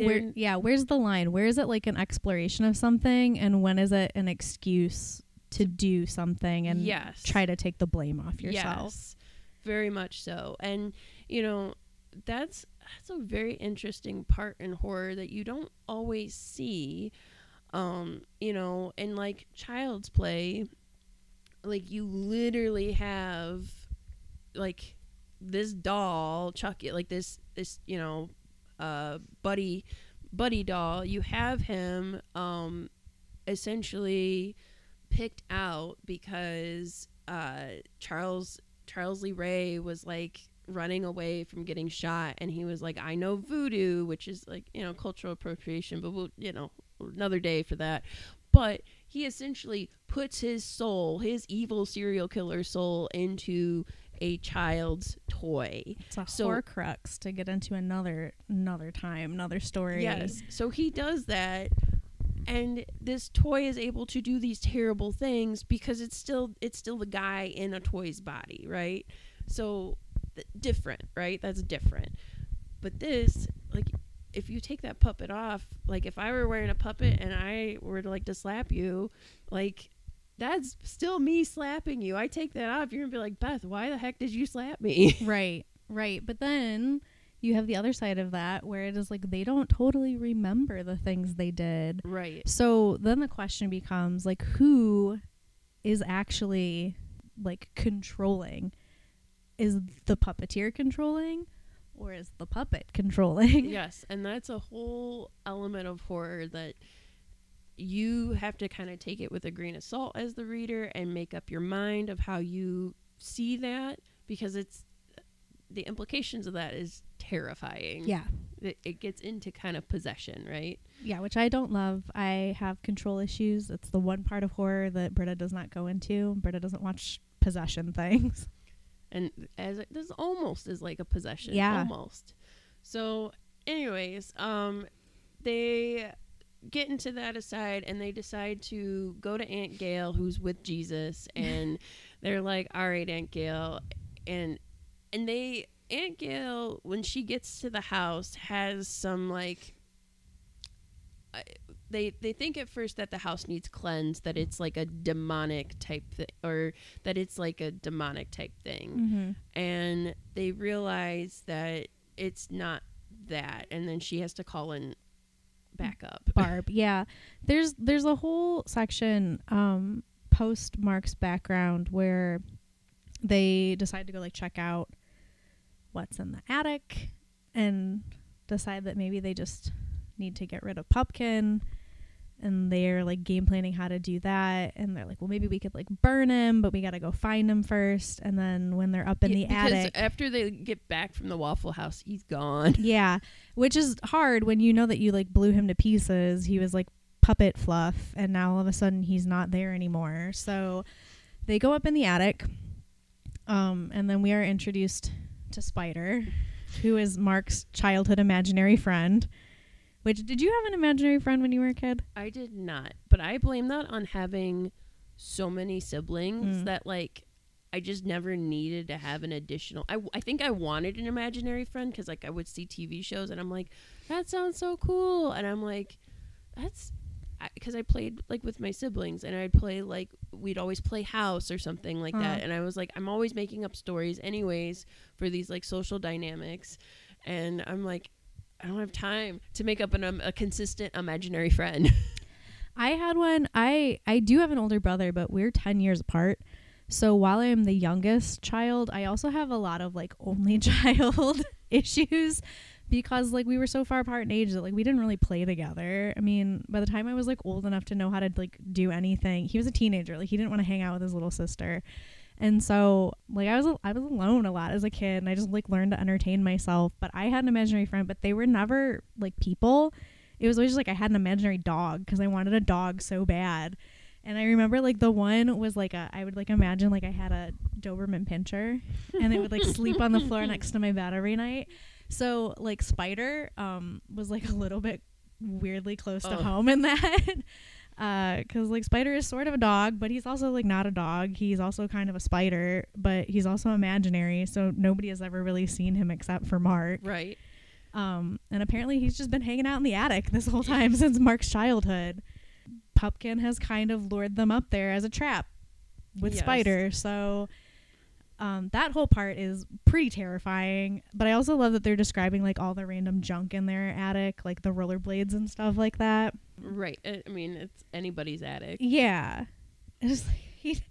Where, yeah, where's the line? Where is it like an exploration of something, and when is it an excuse to do something and yes try to take the blame off yourself? Yes, very much so. And you know, that's that's a very interesting part in horror that you don't always see. Um, you know, in like Child's Play, like you literally have like this doll, Chucky, like this this you know, uh, buddy buddy doll. You have him um, essentially picked out because uh, Charles Charles Lee Ray was like running away from getting shot, and he was like, "I know voodoo," which is like you know cultural appropriation, but we'll you know another day for that. But he essentially puts his soul, his evil serial killer soul, into a child's toy. It's a So- horcrux to get into another another time, another story. Yes. So he does that and this toy is able to do these terrible things because it's still it's still the guy in a toy's body, right? So th- different, right? That's different. But this, like, if you take that puppet off, like if I were wearing a puppet and I were to like to slap you, like that's still me slapping you. I take that off, you're gonna be like, Beth, why the heck did you slap me? <laughs> right, right. But then you have the other side of that where it is like they don't totally remember the things they did. right. So then the question becomes like who is actually like controlling? Is the puppeteer controlling or is the puppet controlling? <laughs> yes, and that's a whole element of horror that you have to kind of take it with a grain of salt as the reader and make up your mind of how you see that because it's the implications of that is terrifying. Yeah. It, it gets into kind of possession, right? Yeah, which I don't love. I have control issues. It's the one part of horror that Britta does not go into. Britta doesn't watch possession <laughs> things. and as it- this almost is like a possession Yeah. almost so anyways um they get into that aside and they decide to go to aunt gail who's with jesus <laughs> and they're like all right aunt gail and and they aunt gail when she gets to the house has some like I- they they think at first that the house needs cleansed that it's like a demonic type thing or that it's like a demonic type thing Mm-hmm. and they realize that it's not that and then she has to call in backup <laughs> Barb. Yeah. There's there's a whole section um post Mark's background where they decide to go like check out what's in the attic and decide that maybe they just need to get rid of Pupkin and they're like game planning how to do that and they're like well maybe we could like burn him but we got to go find him first and then when they're up in Yeah, the because attic after they get back from the waffle house he's gone <laughs> yeah, which is hard when you know that you like blew him to pieces. He was like puppet fluff, and now all of a sudden he's not there anymore. So they go up in the attic, um, and then we are introduced to Spider, who is Mark's childhood imaginary friend. Which did you have an imaginary friend when you were a kid? i did not but i blame that on having so many siblings Mm. that like i just never needed to have an additional i, I think i wanted an imaginary friend because like i would see tv shows and i'm like that sounds so cool and i'm like that's because I, played like with my siblings and I'd play like we'd always play house or something like Uh-huh. that and I was like I'm always making up stories anyways for these like social dynamics and I'm like I don't have time to make up an, um, a consistent imaginary friend. <laughs> I had one. I I do have an older brother, but we're 10 years apart. So while I'm the youngest child, I also have a lot of like only <laughs> child issues because like we were so far apart in age that like we didn't really play together. I mean, by the time I was like old enough to know how to like do anything, he was a teenager. Like he didn't want to hang out with his little sister. And so like I was I was alone a lot as a kid and I just like learned to entertain myself, but I had an imaginary friend, but they were never like people it was always just like I had an imaginary dog because I wanted a dog so bad. And I remember like the one was like a I would like imagine like I had a Doberman pinscher and it would like sleep on the floor next to my bed every night. So like Spider um was like <laughs> a little bit weirdly close to Oh. home in that. <laughs> Uh, cause like Spider is sort of a dog, but he's also like not a dog. He's also kind of a spider, but he's also imaginary. So nobody has ever really seen him except for Mark. right. Um, and apparently he's just been hanging out in the attic this whole time <laughs> since Mark's childhood. Pupkin has kind of lured them up there as a trap with Yes. Spider. So um, that whole part is pretty terrifying. But I also love that they're describing like all the random junk in their attic, like the rollerblades and stuff like that. Right. I I mean, it's anybody's attic. Yeah. It's like <laughs> he'd,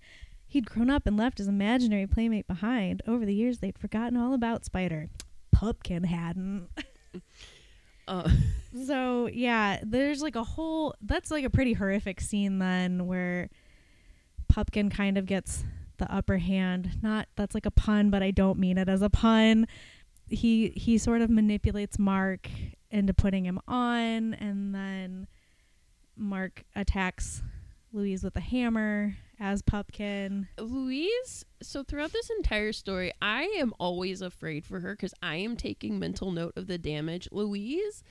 he'd grown up and left his imaginary playmate behind. Over the years, they'd forgotten all about Spider. Pupkin hadn't. <laughs> Uh, So yeah, there's like a whole that's like a pretty horrific scene then where Pupkin kind of gets the upper hand. Not that's like a pun, but I don't mean it as a pun. He he sort of manipulates Mark into putting him on and then Mark attacks Louise with a hammer as Pupkin. Louise, so throughout this entire story, I am always afraid for her because I am taking mental note of the damage. Louise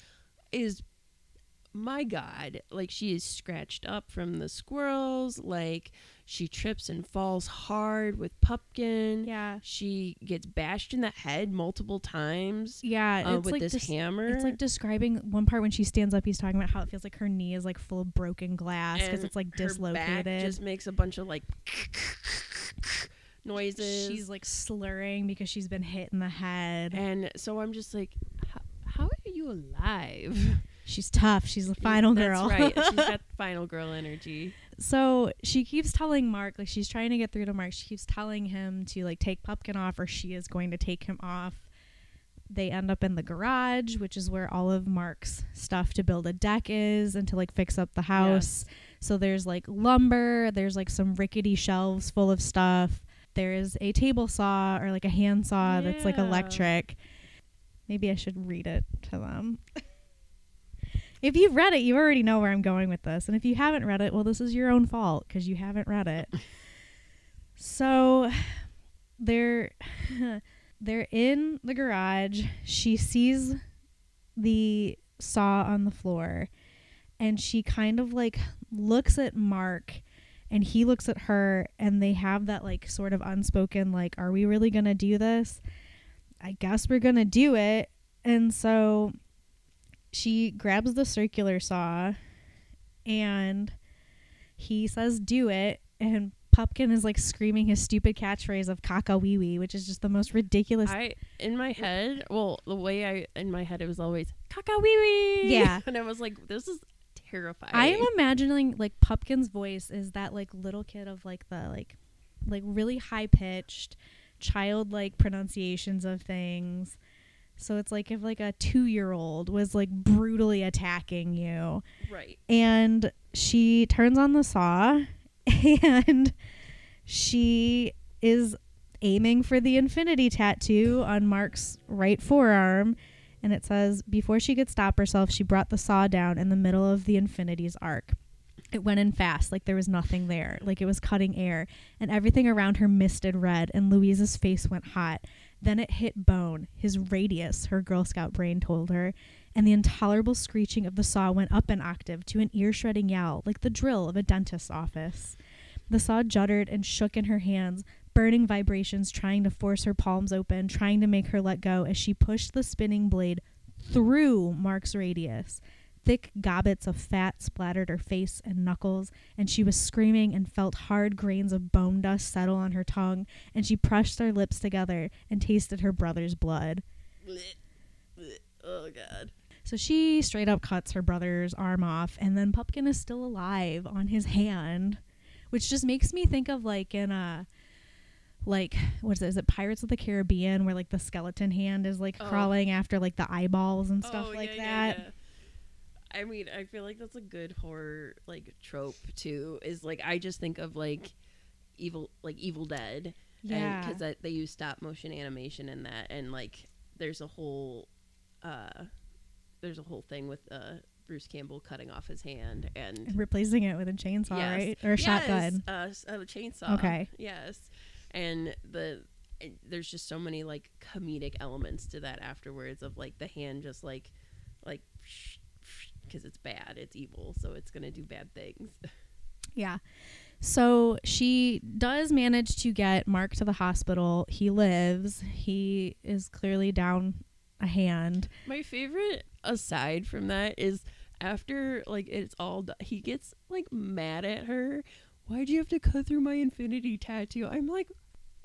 is my god like she is scratched up from the squirrels like she trips and falls hard with pupkin Yeah. she gets bashed in the head multiple times Yeah, uh, it's with like this des- hammer It's like describing one part when she stands up. He's talking about how it feels like her knee is like full of broken glass because it's like her back dislocated. just makes a bunch of like noises She's like slurring because she's been hit in the head. and so i'm just like how are you alive She's tough. She's the final girl. that's right she's got <laughs> final girl energy so she keeps telling Mark, like she's trying to get through to Mark. She keeps telling him to like take Pupkin off, or she is going to take him off. They end up in the garage, which is where all of Mark's stuff to build a deck is and to like fix up the house. So there's like lumber, there's like some rickety shelves full of stuff. There's a table saw or like a hand saw that's like electric. Maybe I should read it to them. <laughs> if you've read it, you already know where I'm going with this. And if you haven't read it, well, this is your own fault because you haven't read it. <laughs> so they're <sighs> they're in the garage. She sees the saw on the floor and she kind of like looks at Mark and he looks at her and they have that like sort of unspoken like are we really going to do this? I guess we're going to do it. And so she grabs the circular saw and he says do it and Pupkin is like screaming his stupid catchphrase of caca wee wee, which is just the most ridiculous. I in my head, well, the way I in my head it was always caca wee wee. Yeah. <laughs> and I was like, this is terrifying. I am imagining like Pupkin's voice is that like little kid of like the like like really high pitched childlike pronunciations of things. So it's like if like a 2-year-old was like brutally attacking you. Right. and she turns on the saw <laughs> and she is aiming for the infinity tattoo on Mark's right forearm. And it says before she could stop herself she brought the saw down in the middle of the infinity's arc. It went in fast like there was nothing there like it was cutting air and everything around her misted red and louise's face went hot then it hit bone his radius her girl scout brain told her and the intolerable screeching of the saw went up an octave to an ear shredding yell like the drill of a dentist's office. The saw juddered and shook in her hands burning vibrations trying to force her palms open trying to make her let go as she pushed the spinning blade through mark's radius Thick gobbets of fat splattered her face and knuckles, and she was screaming and felt hard grains of bone dust settle on her tongue, and she pressed her lips together and tasted her brother's blood. Oh god. So she straight up cuts her brother's arm off, and then Pupkin is still alive on his hand, which just makes me think of like in a like what is it? Is it Pirates of the Caribbean where like the skeleton hand is like Oh. crawling after like the eyeballs and oh, stuff Oh, like yeah, yeah, that? yeah. I mean, I feel like that's a good horror like trope too. Is like I just think of like evil, like Evil Dead, Yeah. because they use stop motion animation in that, and like there's a whole, uh, there's a whole thing with uh Bruce Campbell cutting off his hand and and replacing it with a chainsaw, Yes. right? Or a shotgun. Yes, uh, s- a chainsaw. Okay. Yes, and the and there's just so many like comedic elements to that afterwards of like the hand just like like because it's bad, it's evil, so it's gonna do bad things. <laughs> Yeah. So she does manage to get Mark to the hospital. He lives. He is clearly down a hand. My favorite aside from that is after like it's all done, he gets like mad at her. Why'd you have to cut through my infinity tattoo? I'm like, <laughs>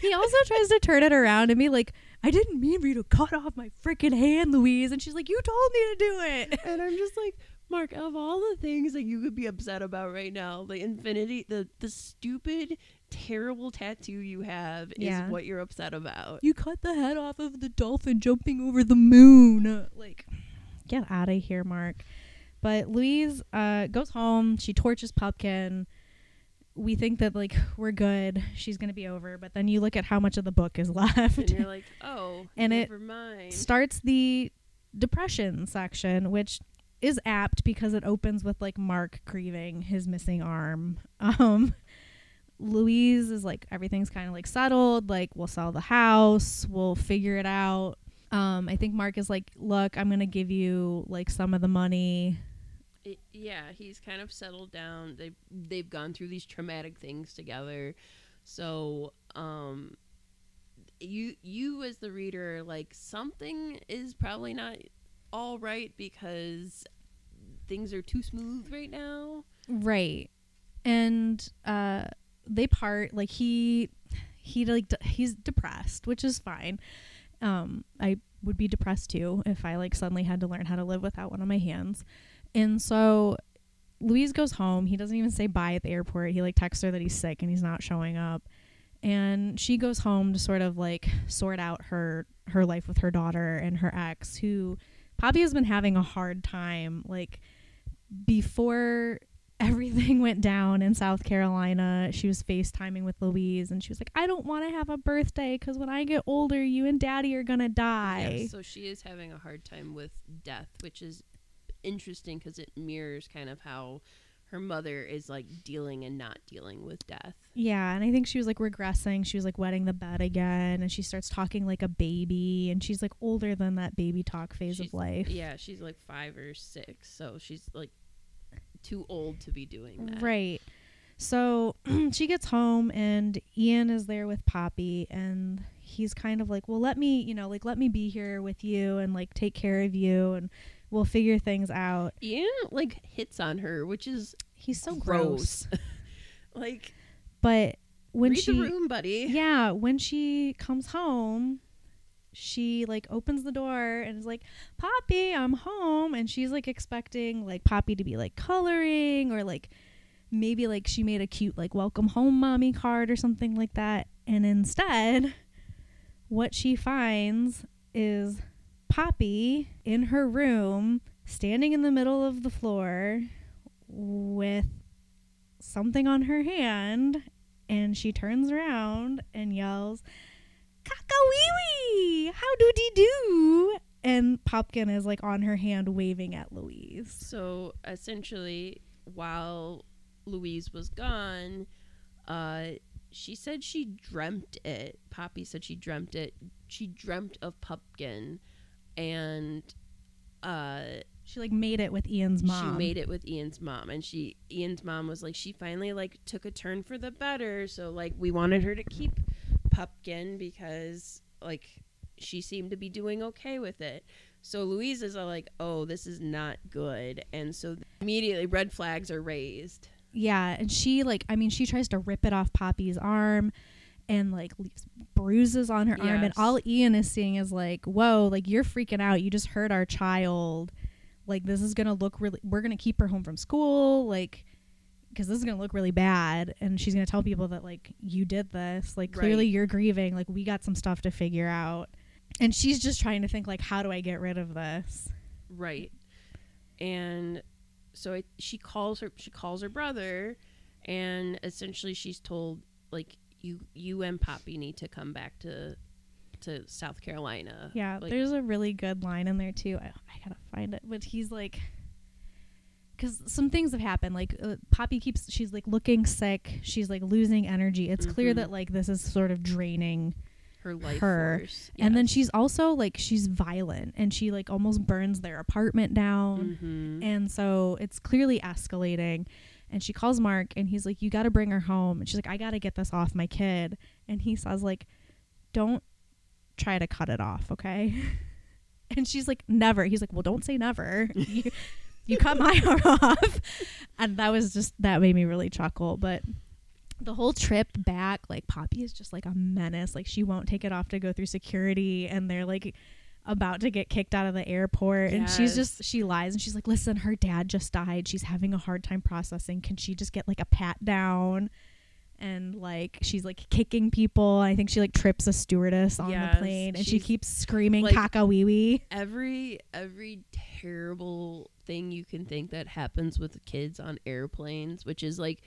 He also tries to turn it around and be like, I didn't mean for you to cut off my freaking hand, Louise. And she's like, You told me to do it. <laughs> and I'm just like, Mark, of all the things that you could be upset about right now, the infinity, the the stupid, terrible tattoo you have is Yeah. what you're upset about. You cut the head off of the dolphin jumping over the moon. <laughs> Like, get out of here, Mark. But Louise uh, goes home. She torches Pupkin. We think that like we're good. She's gonna be over. But then you look at how much of the book is <laughs> left. and you're like, oh, And it mind. starts the depression section, which is apt because it opens with like Mark grieving his missing arm. <laughs> Um Louise is like everything's kind of like settled, like we'll sell the house, we'll figure it out. Um, I think Mark is like, look, I'm gonna give you like some of the money. It, yeah, he's kind of settled down. They they've gone through these traumatic things together. So, um you you as the reader like something is probably not all right because things are too smooth right now. Right. And uh they part like he he like d- he's depressed, which is fine. Um I would be depressed too if I like suddenly had to learn how to live without one of my hands. And so Louise goes home. He doesn't even say bye at the airport. He like texts her that he's sick and he's not showing up. And she goes home to sort of like sort out her her life with her daughter and her ex who Poppy has been having a hard time like before <laughs> everything went down in South Carolina, she was FaceTiming with Louise and she was like, I don't want to have a birthday because when I get older, you and daddy are going to die. Yeah, so she is having a hard time with death, which is interesting because it mirrors kind of how her mother is like dealing and not dealing with death. Yeah, and I think she was like regressing. She was like wetting the bed again, and she starts talking like a baby, and she's like older than that baby talk phase She's- of life. Yeah, she's like five or six, so she's like too old to be doing that. Right. So <clears throat> she gets home and Ian is there with Poppy and he's kind of like, "Well, let me, you know, like let me be here with you and like take care of you and we'll figure things out." Ian like hits on her, which is He's so gross. gross. <laughs> like But when read she the room, buddy. Yeah, when she comes home, she like opens the door and is like, "Poppy, I'm home." And she's like expecting like Poppy to be like coloring or like maybe like she made a cute like welcome home mommy card or something like that. And instead, what she finds is Poppy in her room standing in the middle of the floor with something on her hand and she turns around and yells, Kakawiwi! How do dee do? And Pupkin is like on her hand waving at Louise. So essentially, while Louise was gone, uh, she said she dreamt it. Poppy said she dreamt it. She dreamt of Pupkin, and uh, She like made it with Ian's mom. she made it with Ian's mom. And she Ian's mom was like, she finally like took a turn for the better. So like, we wanted her to keep Pupkin because like she seemed to be doing okay with it. So Louise is uh, like, oh, this is not good, and so immediately red flags are raised. Yeah, and she like I mean she tries to rip it off Poppy's arm and like leaves bruises on her arm and all Ian is seeing is like, "Whoa, like you're freaking out. You just hurt our child. Like this is going to look really we're going to keep her home from school like because this is going to look really bad and she's going to tell people that like you did this. Like clearly Right. you're grieving. Like we got some stuff to figure out." And she's just trying to think like how do I get rid of this? Right. And so it, she calls her she calls her brother and essentially she's told like you you and Poppy need to come back to to South Carolina. Yeah, Like, there's a really good line in there too. I, I gotta find it, but he's like, because some things have happened. Like uh, Poppy keeps, she's like looking sick. She's like losing energy. It's clear Mhm. that like this is sort of draining. her life her. force. And then she's also like she's violent and she like almost burns their apartment down. Mhm. And so it's clearly escalating. And she calls Mark and he's like, You got to bring her home. And she's like, I got to get this off my kid. And he says, like, Don't try to cut it off, okay? <laughs> And she's like, Never. He's like, Well, don't say never. you, you cut my <laughs> arm off. And that was just, that made me really chuckle. But the whole trip back, like, Poppy is just like a menace. Like, she won't take it off to go through security. And they're like, about to get kicked out of the airport and she's just she lies and she's like listen her dad just died. She's having a hard time processing. Can she just get like a pat down? And like she's like kicking people. I think she like trips a stewardess on Yes, the plane and she keeps screaming like- caca wee wee every every terrible thing you can think that happens with kids on airplanes, which is like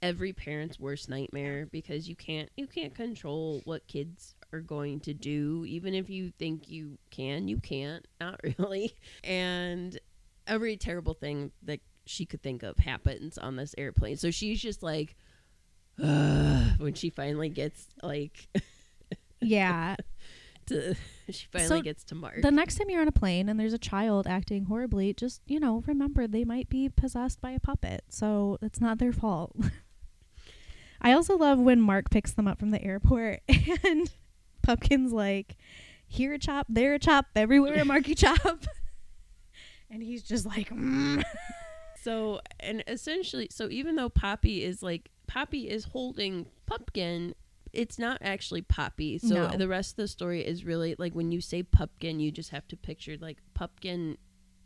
every parent's worst nightmare because you can't you can't control what kids are going to do even if you think you can you can't not <laughs> really and every terrible thing that she could think of happens on this airplane so she's just like <sighs> when she finally gets like <laughs> yeah to she finally So, gets to Mark. The next time you're on a plane and there's a child acting horribly, just, you know, remember they might be possessed by a puppet. So it's not their fault. <laughs> I also love when Mark picks them up from the airport and Pupkin's like, here a chop, there a chop, everywhere a Marky <laughs> chop. <laughs> and he's just like, mm. <laughs> So, and essentially, so even though Poppy is like, Poppy is holding Pupkin, it's not actually Poppy. So No. the rest of the story is really like when you say Pupkin, you just have to picture like Pupkin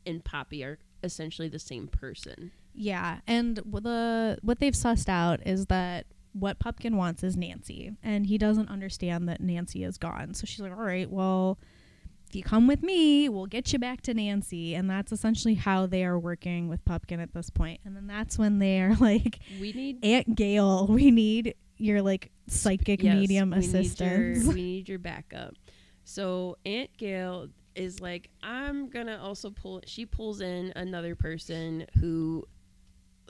and Poppy are essentially the same person. Yeah, and the what they've sussed out is that what Pupkin wants is Nancy, and he doesn't understand that Nancy is gone. So she's like, "All right, well, if you come with me, we'll get you back to Nancy." And that's essentially how they are working with Pupkin at this point. And then that's when they are <laughs> like, We need "Aunt Gail, we need your like psychic yes, medium we need your- assistance." we need your backup. So Aunt Gail is like, I'm gonna also pull. She pulls in another person who.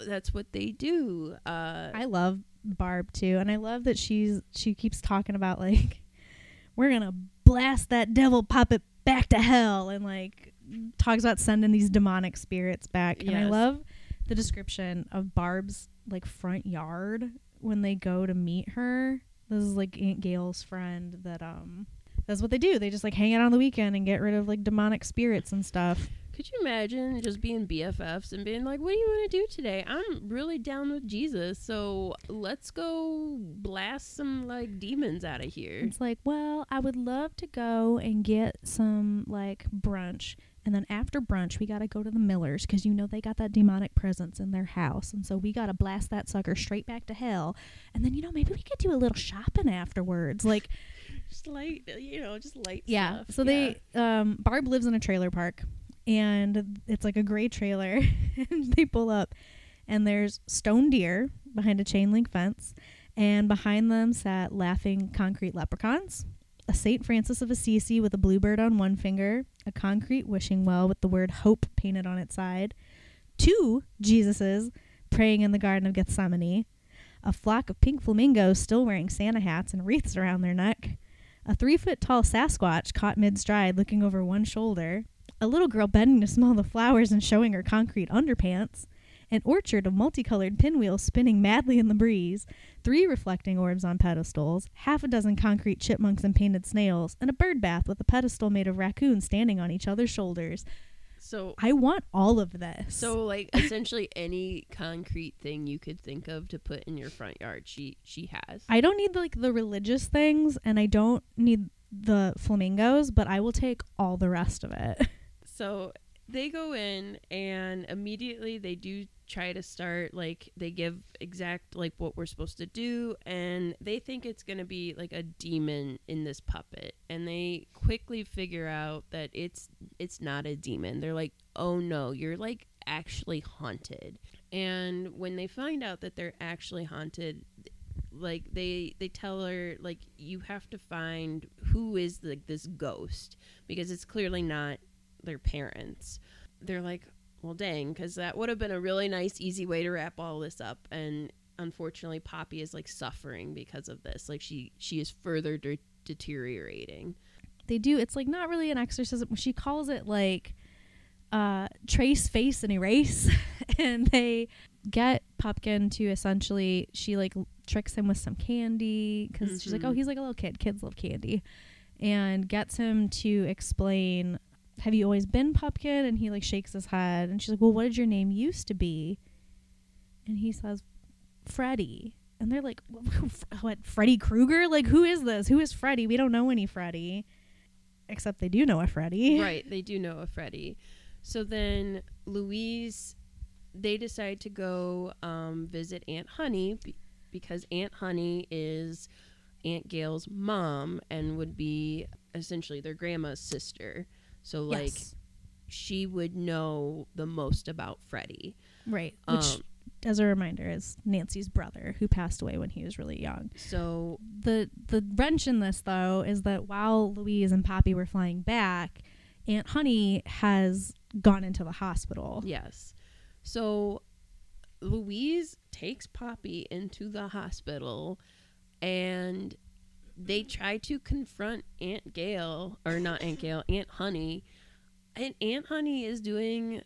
That's what they do. Uh, I love Barb too, and I love that she's she keeps talking about like <laughs> we're gonna blast that devil puppet back to hell, and like talks about sending these demonic spirits back. And I love the description of Barb's like front yard when they go to meet her. This is like Aunt Gail's friend that um that's what they do. They just like hang out on the weekend and get rid of like demonic spirits and stuff. Could you imagine just being BFFs and being like, "What do you want to do today? I'm really down with Jesus, so let's go blast some like demons out of here." It's like, well, I would love to go and get some like brunch. And then after brunch, we got to go to the Millers because you know they got that demonic presence in their house. And so we got to blast that sucker straight back to hell. And then, you know, maybe we could do a little shopping afterwards. Like, <laughs> Just light, you know, just light. yeah. stuff. So they, um, Barb lives in a trailer park and it's like a gray trailer. <laughs> and they pull up and there's stone deer behind a chain link fence. And behind them sat laughing concrete leprechauns, a St. Francis of Assisi with a bluebird on one finger, a concrete wishing well with the word hope painted on its side, two Jesuses praying in the Garden of Gethsemane, a flock of pink flamingos still wearing Santa hats and wreaths around their neck, a three foot tall Sasquatch caught mid stride looking over one shoulder, a little girl bending to smell the flowers and showing her concrete underpants, an orchard of multicolored pinwheels spinning madly in the breeze, three reflecting orbs on pedestals, half a dozen concrete chipmunks and painted snails, and a bird bath with a pedestal made of raccoons standing on each other's shoulders. So I want all of this. So like <laughs> essentially any concrete thing you could think of to put in your front yard, she she has. I don't need like the religious things and I don't need the flamingos, but I will take all the rest of it. <laughs> So they go in and immediately they do try to start like they give exact like what we're supposed to do and they think it's going to be like a demon in this puppet and they quickly figure out that it's it's not a demon. They're like, "Oh no, you're like actually haunted." And when they find out that they're actually haunted, like they they tell her like you have to find who is like this ghost because it's clearly not their parents. They're like, well, dang, because that would have been a really nice, easy way to wrap all this up. And unfortunately, Poppy is like suffering because of this. Like she she is further de- deteriorating. they do it's like not really an exorcism. She calls it like uh trace face and erase <laughs> and they get Pupkin to essentially she like tricks him with some candy because she's like oh he's like a little kid kids love candy and gets him to explain have you always been Pupkin and he like shakes his head and she's like well what did your name used to be? And he says Freddy. And they're like <laughs> what Freddy Krueger? Like who is this? Who is Freddy? We don't know any Freddy. Except they do know a Freddy. Right, they do know a Freddy. So then Louise, they decide to go um, visit Aunt Honey be- because Aunt Honey is Aunt Gail's mom and would be essentially their grandma's sister. So like Yes. she would know the most about Freddie. right which Um, as a reminder is Nancy's brother who passed away when he was really young so the the wrench in this though is that while Louise and Poppy were flying back Aunt Honey has gone into the hospital yes, so Louise takes Poppy into the hospital, and they try to confront Aunt Gail or not Aunt Gail, Aunt Honey, and Aunt Honey is doing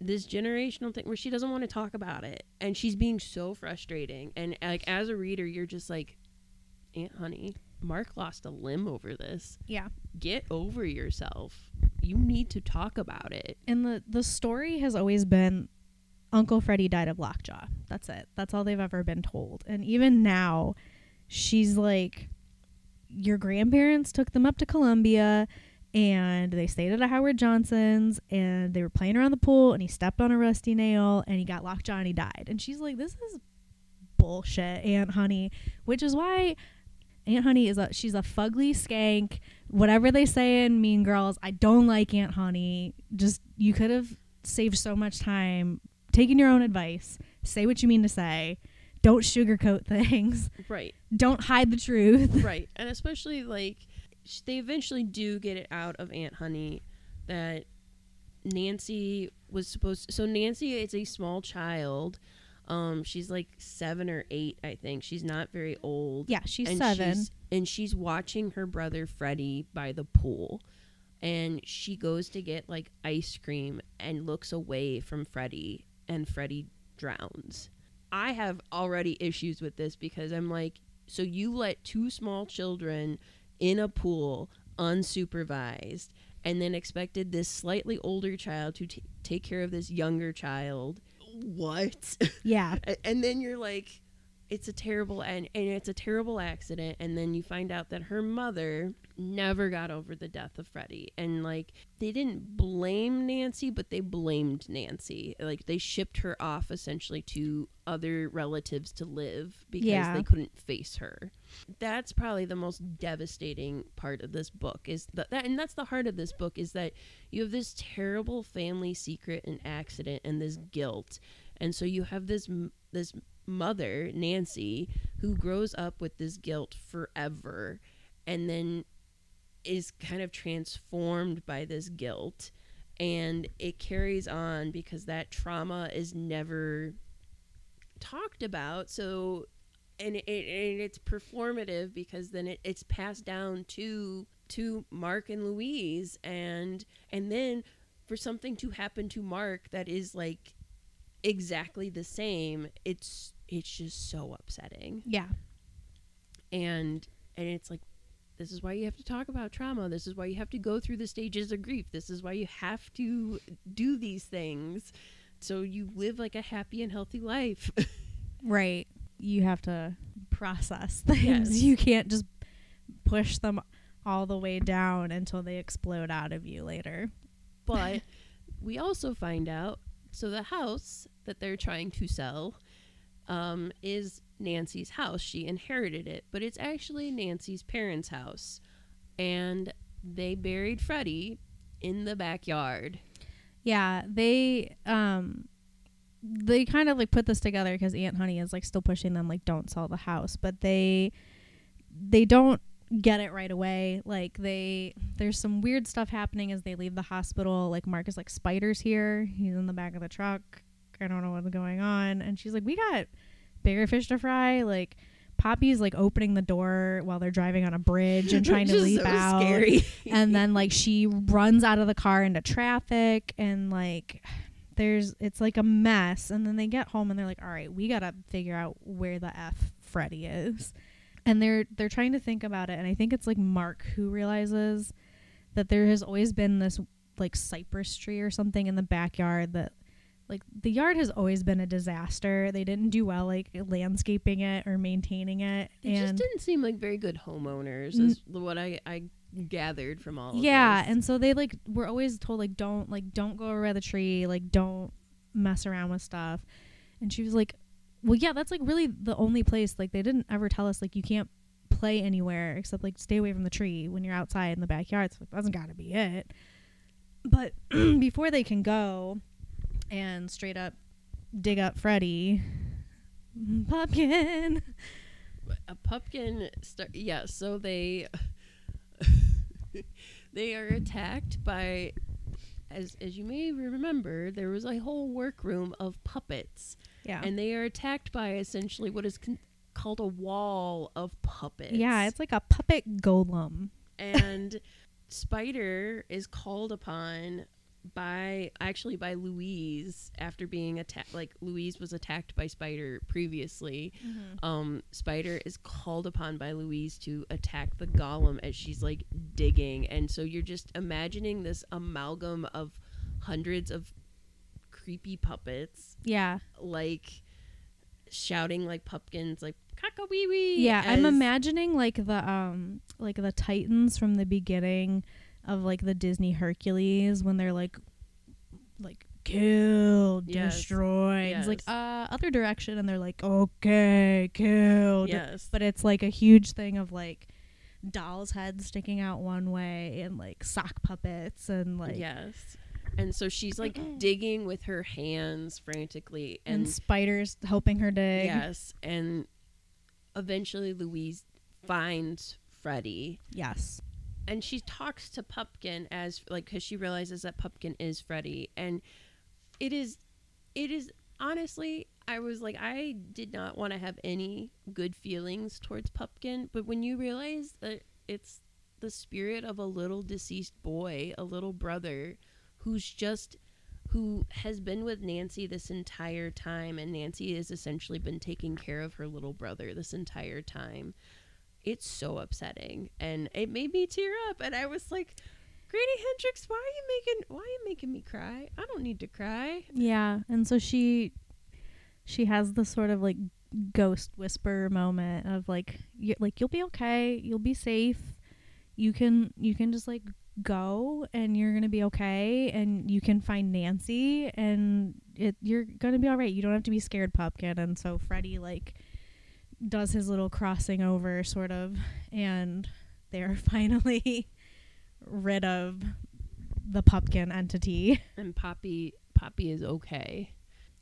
this generational thing where she doesn't want to talk about it, and she's being so frustrating. And like as a reader, you're just like, Aunt Honey, Mark lost a limb over this. Yeah. Get over yourself. You need to talk about it. And the the story has always been Uncle Freddie died of lockjaw. That's it. That's all they've ever been told. And even now, she's like, your grandparents took them up to Columbia and they stayed at a Howard Johnson's and they were playing around the pool and he stepped on a rusty nail and he got lockjaw and he died. And she's like, this is bullshit, Aunt Honey, which is why Aunt Honey is a she's a fugly skank. Whatever they say in Mean Girls, I don't like Aunt Honey. Just you could have saved so much time taking your own advice. Say what you mean to say. Don't sugarcoat things. Right. Don't hide the truth. <laughs> right. And especially like sh- they eventually do get it out of Aunt Honey that Nancy was supposed to, so Nancy is a small child. Um she's like 7 or 8, I think. She's not very old. Yeah, she's and seven. She's, and she's watching her brother Freddie by the pool. And she goes to get like ice cream and looks away from Freddie, and Freddie drowns. I have already issues with this because I'm like, so you let two small children in a pool unsupervised and then expected this slightly older child to t- take care of this younger child. What? <laughs> yeah. And then you're like it's a terrible and, and it's a terrible accident and then you find out that her mother never got over the death of Freddie. And like they didn't blame Nancy but they blamed Nancy. Like they shipped her off essentially to other relatives to live because Yeah. they couldn't face her. That's probably the most devastating part of this book is that, that and that's the heart of this book is that you have this terrible family secret and accident and this guilt. And so you have this this mother Nancy who grows up with this guilt forever. And then is kind of transformed by this guilt and it carries on because that trauma is never talked about so and, it, and it's performative because then it, it's passed down to to Mark and Louise and and then for something to happen to Mark that is like exactly the same it's it's just so upsetting Yeah. and and it's like this is why you have to talk about trauma this is why you have to go through the stages of grief this is why you have to do these things so you live like a happy and healthy life Right. You have to process things. Yes. You can't just push them all the way down until they explode out of you later. but <laughs> we also find out so the house that they're trying to sell um, is Nancy's house. She inherited it, but it's actually Nancy's parents' house. And they buried Freddie in the backyard. Yeah, they um they kind of like put this together because Aunt Honey is like still pushing them like don't sell the house, but they they don't get it right away. Like they there's some weird stuff happening as they leave the hospital. Like Mark is like spiders here. He's in the back of the truck. I don't know what's going on. And she's like, We got bigger fish to fry. Like Poppy's like opening the door while they're driving on a bridge and <laughs> trying to leap so out Scary. and then <laughs> like she runs out of the car into traffic and like there's it's like a mess and then they get home and they're like all right we gotta figure out where the f freddy is and they're they're trying to think about it and i think it's like mark who realizes that there has always been this like cypress tree or something in the backyard that like the yard has always been a disaster. They didn't do well like landscaping it or maintaining it They just didn't seem like very good homeowners, N- is what I, I gathered from all. yeah and so they like were always told like don't like don't go over by the tree like don't mess around with stuff. And she was like well yeah that's like really the only place like they didn't ever tell us like you can't play anywhere except like stay away from the tree when you're outside in the backyard. So like, that's gotta be it. But <clears throat> before they can go and straight up dig up freddy pupkin a pupkin. Star- yeah, so they <laughs> they are attacked by. As, as you may remember, there was a whole workroom of puppets, yeah and they are attacked by essentially what is con- called a wall of puppets. Yeah, it's like a puppet golem. and <laughs> Spider is called upon by actually by Louise after being attacked like Louise was attacked by Spider previously. Um Spider is called upon by Louise to attack the golem as she's like digging and so you're just imagining this amalgam of hundreds of creepy puppets Yeah. like shouting like pumpkins like caca wee wee Yeah, I'm imagining like the um like the Titans from the beginning of like the Disney Hercules when they're like like killed, Yes. destroyed. It's like uh other direction and they're like okay, killed. yes But it's like a huge thing of like dolls' heads sticking out one way and like sock puppets and like yes and so she's like <clears throat> digging with her hands frantically and, and, spiders helping her dig. yes and eventually louise finds freddy Yes. And she talks to Pupkin as like because she realizes that Pupkin is Freddy, and it is, it is honestly, I was like, I did not want to have any good feelings towards Pupkin, but when you realize that it's the spirit of a little deceased boy, a little brother, who's just who has been with Nancy this entire time, and Nancy has essentially been taking care of her little brother this entire time it's so upsetting. And it made me tear up. And i was like grady hendrix why are you making why are you making me cry? I don't need to cry. Yeah, and so she she has this sort of like ghost whisper moment of like you like you'll be okay, you'll be safe. You can you can just like go and you're going to be okay. And you can find Nancy. And it you're going to be all right. You don't have to be scared, Pupkin. And so Freddy like does his little crossing over sort of and they're <laughs> finally rid of the pupkin entity. and poppy poppy is okay.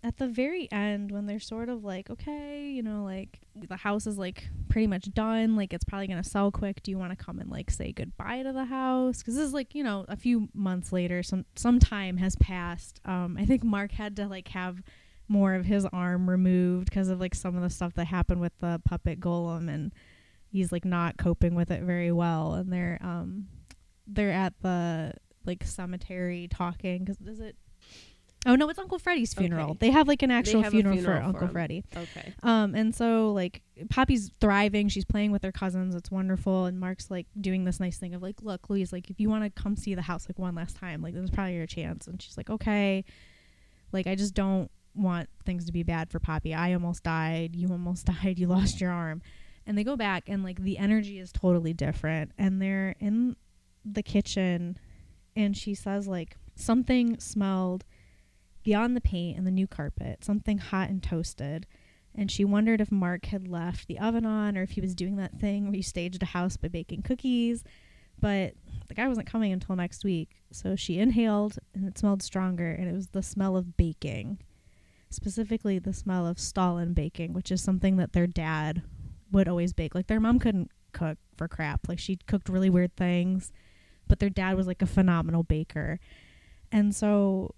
At the very end when they're sort of like okay you know like the house is like pretty much done like it's probably gonna sell quick. Do you want to come and like say goodbye to the house? Because this is like you know a few months later some some time has passed. Um i think mark had to like have more of his arm removed because of like some of the stuff that happened with the puppet golem and he's like not coping with it very well and they're um they're at the like cemetery talking because is it oh no it's uncle freddy's funeral. Okay. they have like an actual funeral, funeral for for uncle him. freddy. Okay. Um and so like poppy's thriving. She's playing with her cousins. It's wonderful. And mark's like doing this nice thing of like look louise like if you want to come see the house like one last time like this is probably your chance. And she's like okay. Like i just don't want things to be bad for poppy. I almost died. You almost <laughs> died. You lost your arm. And they go back and like the energy is totally different. And they're in the kitchen and she says like something smelled beyond the paint and the new carpet. Something hot and toasted. And she wondered if mark had left the oven on or if he was doing that thing where you staged a house by baking cookies. But the guy wasn't coming until next week. So she inhaled and it smelled stronger and it was the smell of baking specifically the smell of stollen baking, which is something that their dad would always bake. Like their mom couldn't cook for crap. Like she cooked really weird things, but their dad was like a phenomenal baker. And so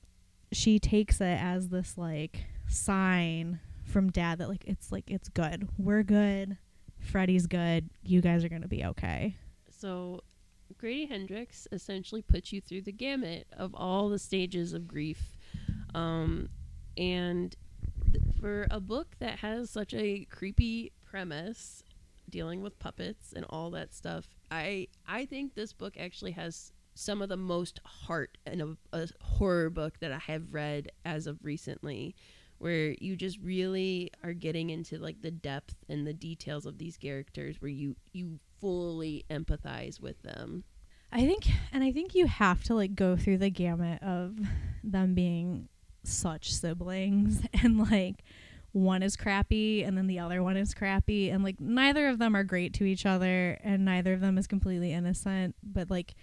she takes it as this like sign from dad that like it's like it's good. We're good. Freddie's good. You guys are going to be okay. so grady hendrix essentially puts you through the gamut of all the stages of grief um and th- for a book that has such a creepy premise dealing with puppets and all that stuff i i think this book actually has some of the most heart in a, a horror book that i have read as of recently where you just really are getting into like the depth and the details of these characters where you you fully empathize with them. I think, and I think you have to like go through the gamut of them being such siblings <laughs> and like one is crappy and then the other one is crappy and like neither of them are great to each other and neither of them is completely innocent, but like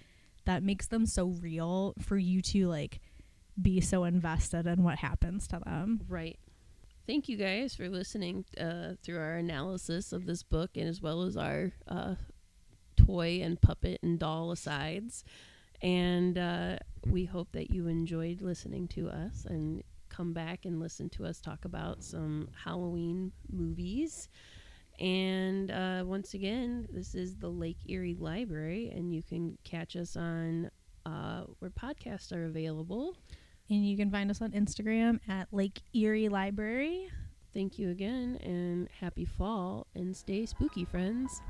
that makes them so real for you to like be so invested in what happens to them. Right. Thank you guys for listening uh, through our analysis of this book and as well as our uh, toy and puppet and doll asides. And uh, we hope that you enjoyed listening to us and come back and listen to us talk about some Halloween movies. And uh, once again, this is the Lake Eerie Library, and you can catch us on uh, where podcasts are available. And you can find us on Instagram at Lake Eerie Library. Thank you again, and happy fall, and stay spooky, friends.